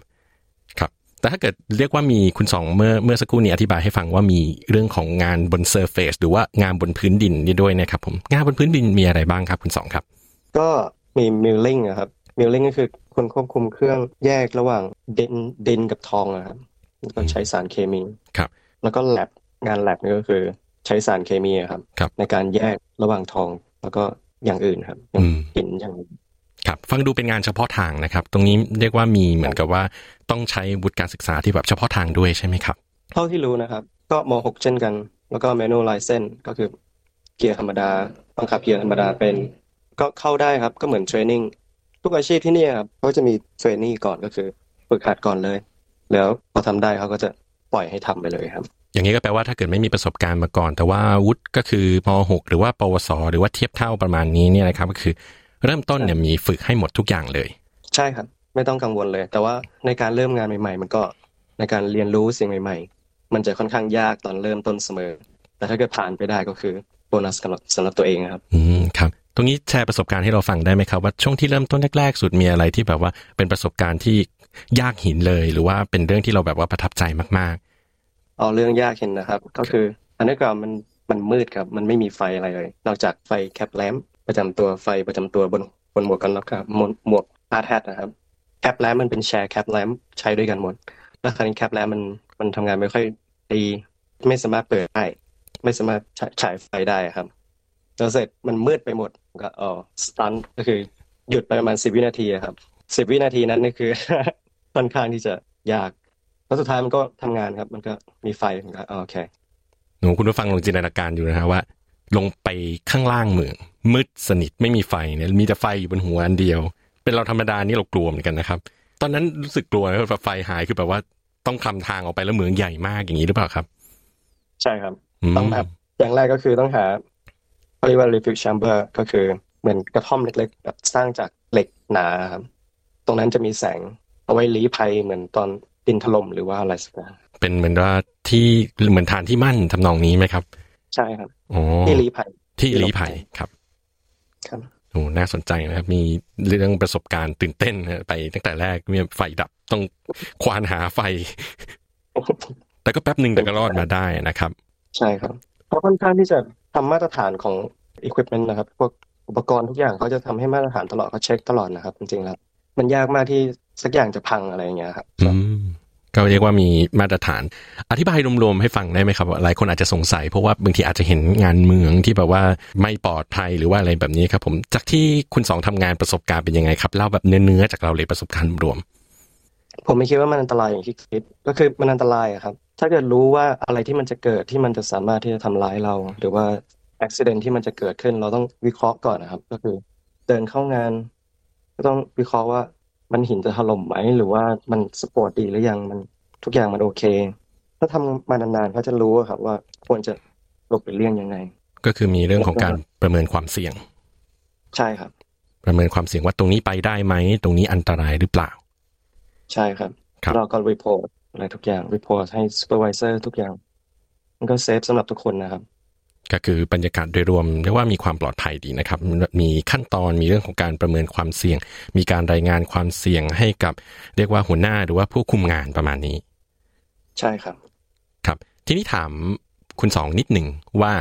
แต่ถ้าเกิดเรียกว่ามีคุณสองเมื่อเมื่อสักครู่นี้อธิบายให้ฟังว่ามีเรื่องของงานบน surface หรือว่างานบนพื้นดินนี่ด้วยนะครับผมงานบนพื้นดินมีอะไรบ้างครับคุณสองครับ ก็มี milling ครับ milling ก็คือคนควบคุมเครื่องแยกระหว่างดินดินกับทองนะครับแล้วก็ใช้สารเคมีครับ แล้วก็แล็บงานแล็บนี่ก็คือใช้สารเคมีอะครับครับในการแยกระหว่างทองแล้วก็อย่างอื่นครับอย่างอืมหินอย่างอื่น ครับฟังดูเป็นงานเฉพาะทางนะครับ ตรงนี้เรียกว่ามีเหมือนกับว่าต้องใช้วุฒิการศึกษาที่แบบเฉพาะทางด้วยใช่ไหมครับ เท่าที่รู้นะครับ ก็ม .6 เช่นกัน แล้วก็ manual license ก็คือเกียร์ธรรมดาบังคับเกียร์ธรรมดาเป็น ก็เข้าได้ครับก็เหมือนเทรนนิ่งทุกอาชีพที่เนี่ยครับเขาจะมีเทรนนิ่ก่อนก็คือฝึกหัดก่อนเลย แล้วพอทำได้เขาก็จะปล่อยให้ทำไปเลยครับอย่างนี้ก็แปลว่าถ้าเกิดไม่มีประสบการณ์มาก่อน แต่ว่าวุฒิก็คือม .6 หรือว่าปวส หรือว่าเทียบเท่าประมาณนี้เนี่ยนะครับ ก็คือ เริ่มต้นเนี่ยมีฝึกให้หมดทุกอย่างเลย ใช่ครับ ไม่ต้องกังวลเลย แต่ว่าในการเริ่มงานใหม่ ๆ มันก็ในการเรียนรู้สิ่งใหม่ ๆ มันจะค่อนข้างยากตอนเริ่มต้นเสมอ แต่ถ้าเกิดผ่านไปได้ก็คือโบนัสสำหรับสำหรับตัวเองครับ อืมครับตรงนี้แชร์ประสบการณ์ให้เราฟังได้ไหมครับว่าช่วงที่เริ่มต้นแรกๆสุดมีอะไรที่แบบว่าเป็นประสบการณ์ที่ยากหินเลย หรือว่าเป็นเรื่องที่เราแบบว่าประทับใจมากเอาเรื่องยากเห็นนะครับ ก็คืออันนี้ก่อนมันมันมืดครับ มันไม่มีไฟอะไรเลย นอกจากไฟ cap lamp ประจำตัวไฟประจำตัวบนบนหมวกกันน็อกครับหมวก hard hat นะครับ cap lamp มันเป็น share cap lamp ใช้ด้วยกันหมดแล้วคราวนี้ cap lamp มันมันทำงานไม่ค่อยดีไม่สามารถเปิดได้ไม่สามารถฉายไฟได้ครับแล้วเสร็จมันมืดไปหมดก็อ๋อ stun ก็คือหยุดไปประมาณสิบวินาทีครับสิบวินาทีนั้นนี่คือค่อนข้างที่จะยากแล้วสุดท้ายมันก็ทำงานครับ มันก็มีไฟผมก็โอเคหนูคุณผู้ฟังลองจินตนาการอยู่นะฮะว่า ลงไปข้างล่างเมือง มืดสนิทไม่มีไฟเนี่ยมีแต่ไฟอยู่บนหัวอันเดียว เป็นเราธรรมดานี่เรากลัวเหมือนกันนะครับ ตอนนั้นรู้สึกกลัวนะแบบไฟหายคือแบบว่าต้องคลำทางออกไปแล้วเหมืองใหญ่มากอย่างนี้หรือเปล่าครับ ใช่ครับอืมต้องแบบอย่างแรกก็คือต้องหาเขาเรียกว่า refuge chamber ก็คือเหมือนกระท่อมเล็กๆแบบสร้างจากเหล็กหนาครับตรงนั้นจะมีแสงเอาไว้ลี้ภัยเหมือนตอนดินถล่มหรือว่าอะไรสักอย่างเป็นเหมือนว่าที่เหมือนฐานที่มั่นทำนองนี้ไหมครับ ใช่ครับอ๋อที่ลี้ภัยที่ลี้ภัยครับ ครับโอ้น่าสนใจนะครับ มีเรื่องประสบการณ์ตื่นเต้นนะไปตั้งแต่แรกมีไฟดับต้องควานหาไฟ แต่ก็แป๊บหนึ่งแต่ก็รอดมาได้นะครับ ใช่ครับ เพราะค่อนข้างที่จะทำมาตรฐานของ equipment นะครับ พวกอุปกรณ์ทุกอย่างเขาจะทำให้มาตรฐานตลอดเขาเช็คตลอดนะครับ จริงๆแล้วมันยากมากที่สักอย่างจะพังอะไรอย่างเงี้ยครับอืม ก็เรียกว่ามีมาตรฐาน อธิบายรวมๆให้ฟังได้ไหมครับหลายคนอาจจะสงสัย เพราะว่าบางทีอาจจะเห็นงานเมืองที่แบบว่าไม่ปลอดภัยหรือว่าอะไรแบบนี้ครับผมจากที่คุณสองทำงานประสบการณ์เป็นยังไงครับเล่าแบบเนื้อๆจากเราเลยประสบการณ์รวม ผมไม่คิดว่ามันอันตรายอย่างที่คิดก็คือมันอันตรายอะครับ ถ้าเกิดรู้ว่าอะไรที่มันจะเกิดที่มันจะสามารถที่จะทำร้ายเรา หรือว่าอุบัติเหตุที่มันจะเกิดขึ้น เราต้องวิเคราะห์ก่อนนะครับ ก็คือ เดินเข้างาน ก็ต้องวิเคราะห์ว่า มันหินจะถล่มไหมหรือว่ามัน support ดีหรือยังมันทุกอย่างมันโอเค ถ้าทำมานานๆเขาจะรู้อะครับว่าควรจะหลบหรือเลี่ยงยังไง ก็คือมีเรื่องของการประเมินความเสี่ยง ใช่ครับ ประเมินความเสี่ยงว่าตรงนี้ไปได้ไหมตรงนี้อันตรายหรือเปล่า ใช่ครับครับเราก็ report อะไรทุกอย่าง report ให้ supervisor ทุกอย่าง มันก็เซฟสำหรับทุกคนนะครับ ก็คือบรรยากาศโดยรวมเรียกว่ามีความปลอดภัยดีนะครับ มีขั้นตอนมีเรื่องของการประเมินความเสี่ยง มีการรายงานความเสี่ยงให้กับ เรียกว่าหัวหน้าหรือว่าผู้คุมงานประมาณนี้ ใช่ครับ ครับ ทีนี้ถามคุณสองนิดหนึ่งว่า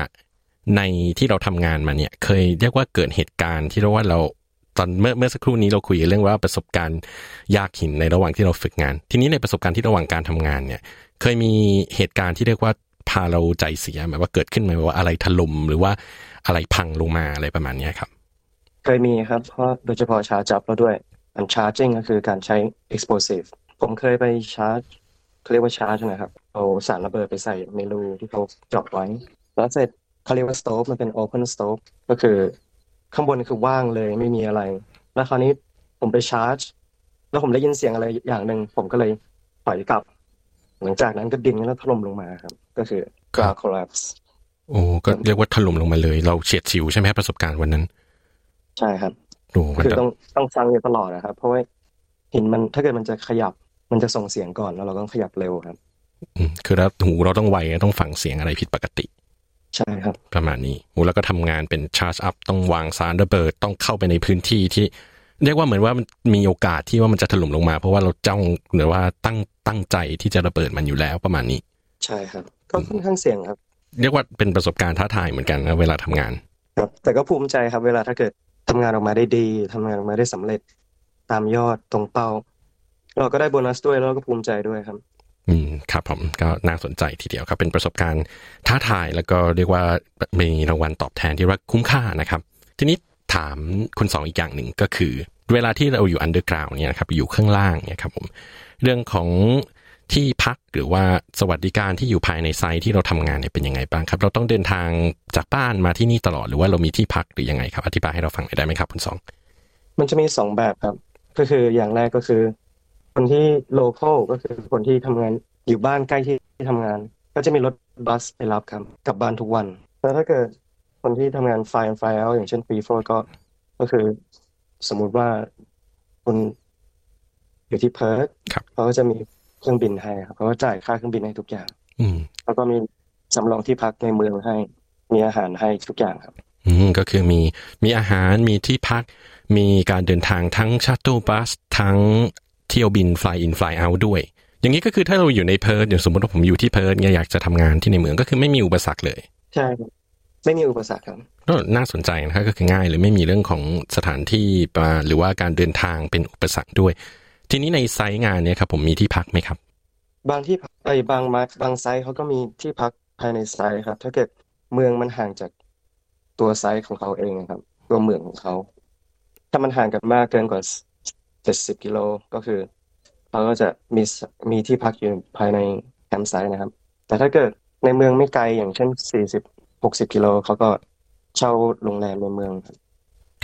ในที่เราทำงานมาเนี่ย เคยเรียกว่าเกิดเหตุการณ์ที่เรียกว่าเราตอนเมื่อเมื่อสักครู่นี้เราคุยเรื่องว่าประสบการณ์ยากหินในระหว่างที่เราฝึกงาน ทีนี้ในประสบการณ์ที่ระหว่างการทำงานเนี่ย เคยมีเหตุการณ์ที่เรียกว่า พาเราใจเสียหมายว่าเกิดขึ้นไหมว่าอะไรถล่มหรือว่าอะไรพังลงมาอะไรประมาณนี้ครับ เคยมีครับ เพราะโดยเฉพาะชาร์จับแล้วด้วยอันชาร์จิงก็คือการใช้ explosive ผมเคยไปชาร์จเขาเรียกว่าชาร์จนะครับเอาสารระเบิดไปใส่ในรูที่เขาเจาะไว้ แล้วเสร็จเขาเรียกว่า stove มันเป็น open stove ก็คือ ข้างบนคือว่างเลยไม่มีอะไร แล้วคราวนี้ผมไปชาร์จ แล้วผมได้ยินเสียงอะไรอย่างหนึ่งผมก็เลยถอยกลับ หลังจากนั้นก็ดินแล้วถล่มลงมาครับ ก็คือ ground collapse โอ้ก็เรียกว่าถล่มลงมาเลย เราเฉียดฉิวใช่ไหมครับประสบการณ์วันนั้น ใช่ครับโอ้มันคือจะต้องต้องฟังอยู่ตลอดนะครับ เพราะว่าหินมันถ้าเกิดมันจะขยับมันจะส่งเสียงก่อนแล้วเราต้องขยับเร็วครับอืมคือแล้วหูเราต้องไวต้องฟังเสียงอะไรผิดปกติ ใช่ครับ ประมาณนี้โอ้แล้วก็ทำงานเป็นชาร์จอัพต้องวางสารระเบิดต้องเข้าไปในพื้นที่ที่ เรียกว่าเหมือนว่ามันมีโอกาสที่ว่ามันจะถล่มลงมา เพราะว่าเราจ้องหรือว่าตั้งตั้งใจที่จะระเบิดมันอยู่แล้วประมาณนี้ ใช่ครับ ก็ค่อนข้างเสี่ยงครับ เรียกว่าเป็นประสบการณ์ท้าทายเหมือนกันนะเวลาทำงานครับแต่ก็ภูมิใจครับ เวลาถ้าเกิดทำงานออกมาได้ดีทำงานออกมาได้สำเร็จตามยอดตรงเป้า เราก็ได้โบนัสด้วยแล้วเราก็ภูมิใจด้วยครับ อืมครับผมก็น่าสนใจทีเดียวครับ เป็นประสบการณ์ท้าทายแล้วก็เรียกว่ามีรางวัลตอบแทนที่ว่าคุ้มค่านะครับ ทีนี้ถามคุณสองอีกอย่างหนึ่งก็คือ เวลาที่เราอยู่ underground เนี่ยนะครับอยู่ข้างล่างเนี่ยครับผมเรื่องของ ที่พักหรือว่าสวัสดิการที่อยู่ภายใน site ที่เราทำงานเนี่ยเป็นยังไงบ้างครับ เราต้องเดินทางจากบ้านมาที่นี่ตลอดหรือว่าเรามีที่พักหรือยังไงครับ อธิบายให้เราฟังหน่อยได้ไหมครับคุณสองมันจะมีสองแบบครับ ก็คืออย่างแรกก็คือ คนที่ local ก็คือคนที่ทำงานอยู่บ้านใกล้ที่ทำงาน ก็จะมีรถbus ไปรับครับกลับบ้านทุกวันแล้วถ้าเกิดคนที่ทำงาน fly in fly out อย่างเช่น FIFO ก็ก็คือสมมุติว่าคุณอยู่ที่เพิร์ธเขาก็จะมี เครื่องบินให้ครับเขาก็จ่ายค่าเครื่องบินให้ทุกอย่าง อืมแล้วก็มีสำรองที่พักในเหมืองให้ มีอาหารให้ทุกอย่างครับ อืมก็คือมีมีอาหารมีที่พัก มีการเดินทางทั้ง shuttle bus ทั้งเที่ยวบิน fly in fly out ด้วย อย่างนี้ก็คือถ้าเราอยู่ในเพิร์ดอย่างสมมติว่าผมอยู่ที่เพิร์ดเนี่ยอยากจะทำงานที่ในเมืองก็คือไม่มีอุปสรรคเลย ใช่ครับไม่มีอุปสรรคครับก็น่าสนใจนะครับก็คือง่ายเลยไม่มีเรื่องของสถานที่มาหรือว่าการเดินทางเป็นอุปสรรคด้วย ทีนี้ในไซต์งานเนี่ยครับผมมีที่พักไหมครับ บางที่พักไอ้บางมาบางไซต์เขาก็มีที่พักภายในไซต์ครับ ถ้าเกิดเมืองมันห่างจากตัวไซต์ของเขาเองครับ ตัวเมืองของเขา ถ้ามันห่างกันมากเกินกว่าเจ็ดสิบกิโลก็คือเขาก็จะมีสมีที่พักอยู่ภายในแคมป์ไซต์นะครับ แต่ถ้าเกิดในเมืองไม่ไกลอย่างเช่นสี่สิบหกสิบกิโลเขาก็เช่าโรงแรมในเมืองครับ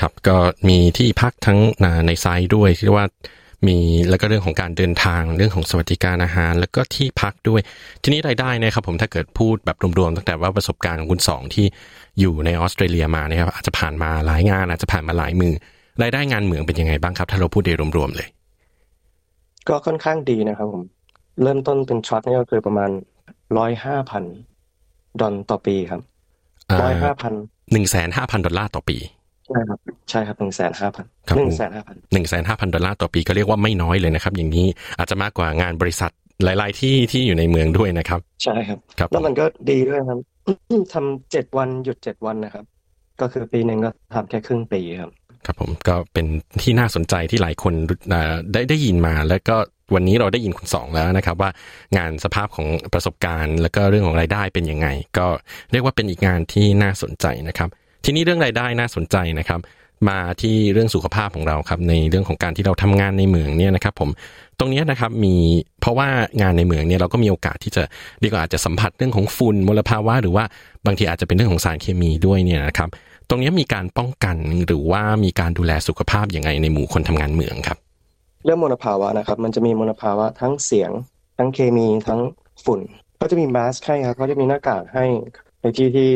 ครับก็มีที่พักทั้งในไซต์ด้วยที่ว่า มีแล้วก็เรื่องของการเดินทางเรื่องของสวัสดิการอาหาร แล้วก็ที่พักด้วย ทีนี้รายได้นะครับผมถ้าเกิดพูดแบบรวมๆตั้งแต่ว่าประสบการณ์ของคุณสองที่อยู่ในออสเตรเลียมานะครับอาจจะผ่านมาหลายงานอาจจะผ่านมาหลายมือรายได้งานเหมืองเป็นยังไงบ้างครับ ถ้าเราพูดโดยรวมๆเลย ก็ค่อนข้างดีนะครับผม เริ่มต้นเป็น truck นี่ก็คือประมาณร้อยห้าพันดอลต่อปีครับร้อยห้าพันหนึ่งแสนห้าพันดอลลาร์ต่อปี ใช่ครับใช่ครับหนึ่งแสนห้าพันครับหนึ่งแสนห้าพันหนึ่งแสนห้าพันดอลลาร์ต่อปีก็เรียกว่าไม่น้อยเลยนะครับ อย่างนี้อาจจะมากกว่างานบริษัทหลาย ๆ ที่ที่อยู่ในเมืองด้วยนะครับ ใช่ครับครับแล้วมันก็ดีด้วยครับทำเจ็ดวันหยุดเจ็ดวันนะครับ ก็คือปีหนึ่งก็ทำแค่ครึ่งปีครับ ครับผมก็เป็นที่น่าสนใจที่หลายคนอ่าได้ได้ยินมาแล้วก็วันนี้เราได้ยินคุณสองแล้วนะครับ ว่างานสภาพของประสบการณ์ แล้วก็เรื่องของรายได้เป็นยังไง ก็เรียกว่าเป็นอีกงานที่น่าสนใจนะครับ ทีนี้เรื่องรายได้น่าสนใจนะครับ มาที่เรื่องสุขภาพของเราครับในเรื่องของการที่เราทำงานในเมืองเนี่ยนะครับ ผมตรงนี้นะครับมีเพราะว่างานในเมืองเนี่ยเราก็มีโอกาสที่จะเรีกว่าอาจจะสัมผัสเรื่องของฝุ่นมลภาวะ หรือว่าบางทีอาจจะเป็นเรื่องของสารเคมีด้วยเนี่ยนะครับ ตรงนี้มีการป้องกันหรือว่ามีการดูแลสุขภาพยังไงในหมู่คนทำงานเมืองครับ เรื่องมลภาวะนะครับ มันจะมีมลภาวะทั้งเสียง ทั้งเคมีทั้งฝุ่น ก็จะมีมาสก์ให้ครับเขาจะมีหน้ากากให้ในที่ที่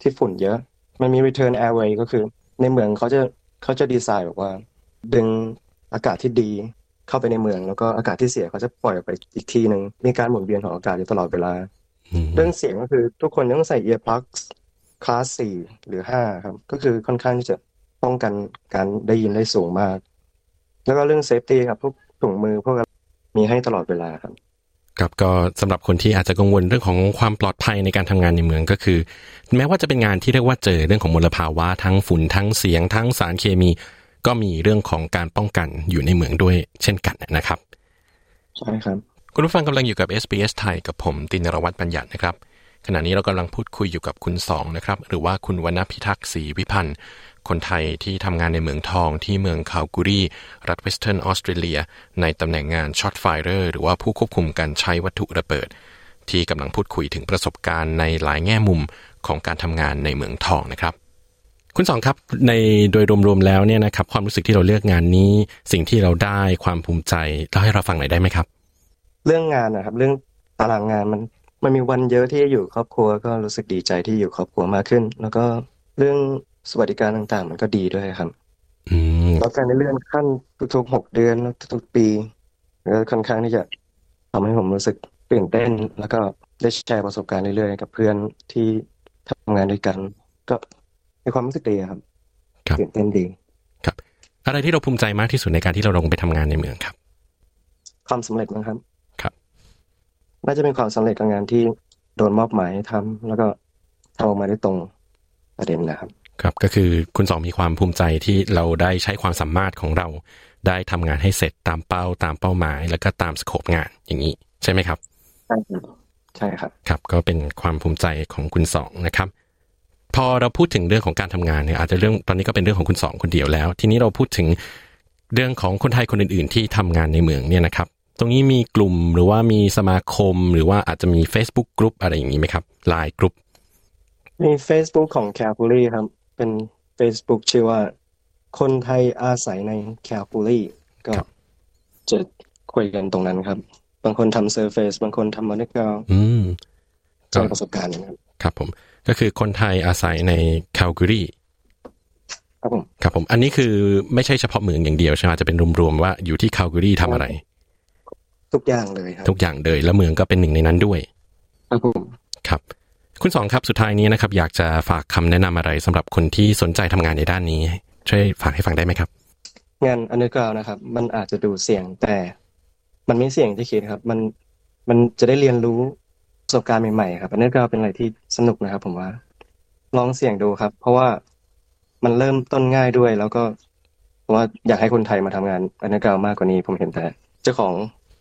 ที่ฝุ่นเยอะ มันมี return airway ก็คือ ในเมืองเขาจะเขาจะดีไซน์แบบว่า ดึงอากาศที่ดีเข้าไปในเมือง แล้วก็อากาศที่เสียเขาจะปล่อยออกไปอีกทีหนึ่งมีการหมุนเวียนของอากาศอยู่ตลอดเวลา เรื่องเสียงก็คือทุกคนต้องใส่ earplugs class สี่หรือห้าครับ ก็คือค่อนข้างที่จะป้องกันการได้ยินได้สูงมาก แล้วก็เรื่อง safety ครับพวกถุงมือพวกมีให้ตลอดเวลาครับ ครับก็สำหรับคนที่อาจจะกังวลเรื่องของความปลอดภัยในการทำงานในเหมืองก็คือ แม้ว่าจะเป็นงานที่เรียกว่าเจอเรื่องของมลภาวะทั้งฝุ่นทั้งเสียง ทั้งสารเคมี ก็มีเรื่องของการป้องกันอยู่ในเหมืองด้วยเช่นกันนะครับใช่ครับ คุณผู้ฟังกำลังอยู่กับ SBS ไทยกับผมตินรวัตรบัญญัตินะครับ ขณะนี้เรากำลังพูดคุยอยู่กับคุณสองนะครับ หรือว่าคุณวรรณพิทักษ์ศรีวิพันธ์ คนไทยที่ทำงานในเหมืองทองที่เมืองคาลกูร์ลีรัฐเวสเทิร์นออสเตรเลีย ในตำแหน่งงานช็อตไฟเ e อร์หรือว่าผู้ควบคุมการใช้วัตถุระเบิด ที่กำลังพูดคุยถึงประสบการณ์ในหลายแง่มุมของการทำงานในเหมืองทองนะครับ คุณสองครับในโดยรวมๆแล้วเนี่ยนะครับความรู้สึกที่เราเลือกงานนี้ สิ่งที่เราได้ความภูมิใจเล่าให้เราฟังหน่อยได้ไหมครับ เรื่องงานนะครับเรื่องตารางงานมันมันมีวันเยอะที่จะอยู่ครอบครัวก็รู้สึกดีใจที่อยู่ครอบครัวมากขึ้น แล้วก็เรื่อง สวัสดิการต่างๆ มันก็ดีด้วยครับอืมแล้วการได้เลื่อนขั้นทุกๆหกเดือนทุกๆปีก็ค่อนข้างที่จะทำให้ผมรู้สึกตื่นเต้น แล้วก็ได้แชร์ประสบการณ์เรื่อยๆ กับเพื่อนที่ทำงานด้วยกัน ก็มีความรู้สึกดีครับครับตื่นเต้นดีครับ อะไรที่เราภูมิใจมากที่สุดในการที่เราลงไปทำงานในเมืองครับ ความสำเร็จมั้งครับ ครับน่าจะเป็นความสำเร็จกับงานที่โดนมอบหมายให้ทำแล้วก็ทำออกมาได้ตรงประเด็นนะครับ ครับก็คือคุณสองมีความภูมิใจที่เราได้ใช้ความสามารถของเราได้ทำงานให้เสร็จตามเป้าตามเป้าหมาย แล้วก็ตามสโคปงานอย่างนี้ใช่ไหมครับใช่ครับใช่ครับครับ ก็เป็นความภูมิใจของคุณสองนะครับ พอเราพูดถึงเรื่องของการทำงานเนี่ยอาจจะเรื่องตอนนี้ก็เป็นเรื่องของคุณสองคนเดียวแล้ว ทีนี้เราพูดถึงเรื่องของคนไทยคนอื่น ๆ ที่ทำงานในเมืองเนี่ยนะครับ ตรงนี้มีกลุ่มหรือว่ามีสมาคมหรือว่าอาจจะมี Facebook กลุ่มอะไรอย่างนี้ไหมครับไลน์กลุ่มมี Facebook ของแคลคูลี่ครับ เป็น Facebook ชื่อว่า คนไทยอาศัยในแคลคูลี่ก็จะคุยกันตรงนั้นครับ บางคนทำ surface บางคนทำ market อืมใช้ประสบการณ์นะครับครับผม ก็คือคนไทยอาศัยในคาลกูร์ลีครับผมครับผม อันนี้คือไม่ใช่เฉพาะเหมืองอย่างเดียวใช่ไหมจะเป็นรวมๆว่าอยู่ที่คาลกูร์ลีทำอะไร ทุกอย่างเลยครับ ทุกอย่างเลย แล้วเหมืองก็เป็นหนึ่งในนั้นด้วย ครับผมครับ คุณสองครับสุดท้ายนี้นะครับอยากจะฝากคำแนะนำอะไรสำหรับคนที่สนใจทำงานในด้านนี้ ช่วยฝากให้ฟังได้ไหมครับ งาน underground นะครับ มันอาจจะดูเสี่ยงแต่มันไม่เสี่ยงที่คิดครับ มันมันจะได้เรียนรู้ประสบการณ์ใหม่ๆครับ underground เป็นอะไรที่สนุกนะครับ ผมว่า ลองเสี่ยงดูครับ เพราะว่ามันเริ่มต้นง่ายด้วย แล้วก็ผมว่าอยากให้คนไทยมาทำงาน underground มากกว่านี้ ผมเห็นแต่ เจ้าของ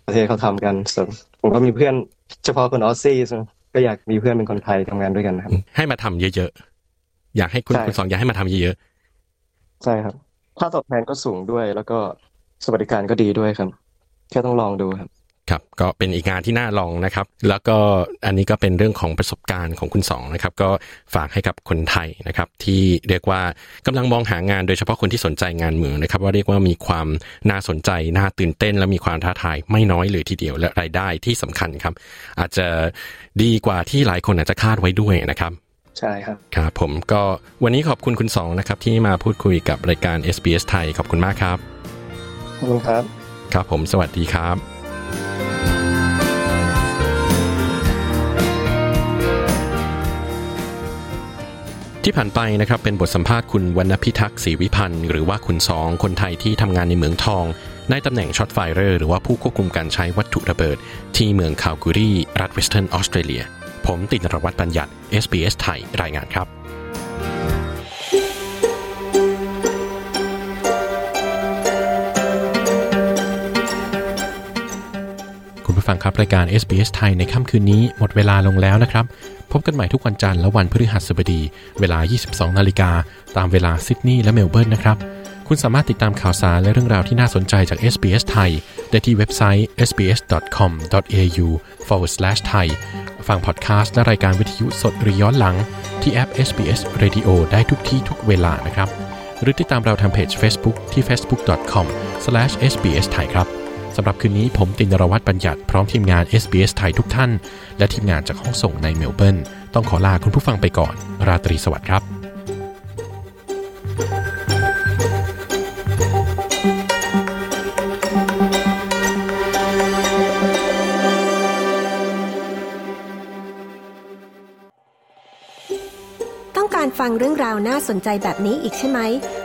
ประเทศเขาทำกันส่วนผมก็มีเพื่อนเฉพาะคน Aussie ก็อยากมีเพื่อนเป็นคนไทยทำงานด้วยกันนะครับ ให้มาทำเยอะๆ อยากให้คุณใช่คุณสองอยากให้มาทำเยอะใช่ครับค่าตอบแทนก็สูงด้วย แล้วก็สวัสดิการก็ดีด้วยครับ แค่ต้องลองดูครับๆ ครับก็เป็นอีกงานที่น่าลองนะครับ แล้วก็อันนี้ก็เป็นเรื่องของประสบการณ์ของคุณสองนะครับ ก็ฝากให้กับคนไทยนะครับ ที่เรียกว่ากำลังมองหางานโดยเฉพาะคนที่สนใจงานเมืองนะครับ ว่าเรียกว่ามีความน่าสนใจน่าตื่นเต้น และมีความท้าทายไม่น้อยเลยทีเดียวและรายได้ที่สำคัญครับ อาจจะดีกว่าที่หลายคนอาจจะคาดไว้ด้วยนะครับใช่ครับครับผมก็วันนี้ขอบคุณคุณสองนะครับที่มาพูดคุยกับรายการ SBS ไทยขอบคุณมากครับขอบคุณครับ ครับผมสวัสดีครับ ที่ผ่านไปนะครับเป็นบทสัมภาษณ์คุณวรรณพิทักษ์ศรีวิพันธ์หรือว่าคุณสองคนไทยที่ทำงานในเมืองทอง ในตำแหน่ง shotfirer หรือว่าผู้ควบคุมการใช้วัตถุระเบิด ที่เมืองคาลกูร์ลีรัฐเวสเทิร์นออสเตรเลีย ผมตินรวัตรบัญญัติ SBS ไทยรายงานครับ ผู้ฟังครับรายการ SBS ไทยในค่ำคืนนี้หมดเวลาลงแล้วนะครับ พบกันใหม่ทุกวันจันทร์และวันพฤหัสบดี เวลา 22 นาฬิกา ตามเวลาซิดนีย์และเมลเบิร์นนะครับ คุณสามารถติดตามข่าวสารและเรื่องราวที่น่าสนใจจาก SBS ไทย ได้ที่เว็บไซต์ sbs.com.au forward thai ฟังพอดแคสต์และรายการวิทยุสดหรือย้อนหลัง ที่แอป SBS Radio ได้ทุกที่ทุกเวลานะครับ หรือติดตามเราทางเพจ Facebook ที่ facebook.com/sbsthai ครับ สำหรับคืนนี้ผมตินรวัตรบัญญัติพร้อมทีมงาน SBS ไทยทุกท่าน และทีมงานจากห้องส่งในเมลเบิร์นต้องขอลาคุณผู้ฟังไปก่อน ราตรีสวัสดิ์ครับต้องการฟังเรื่องราวน่าสนใจแบบนี้อีกใช่ไหม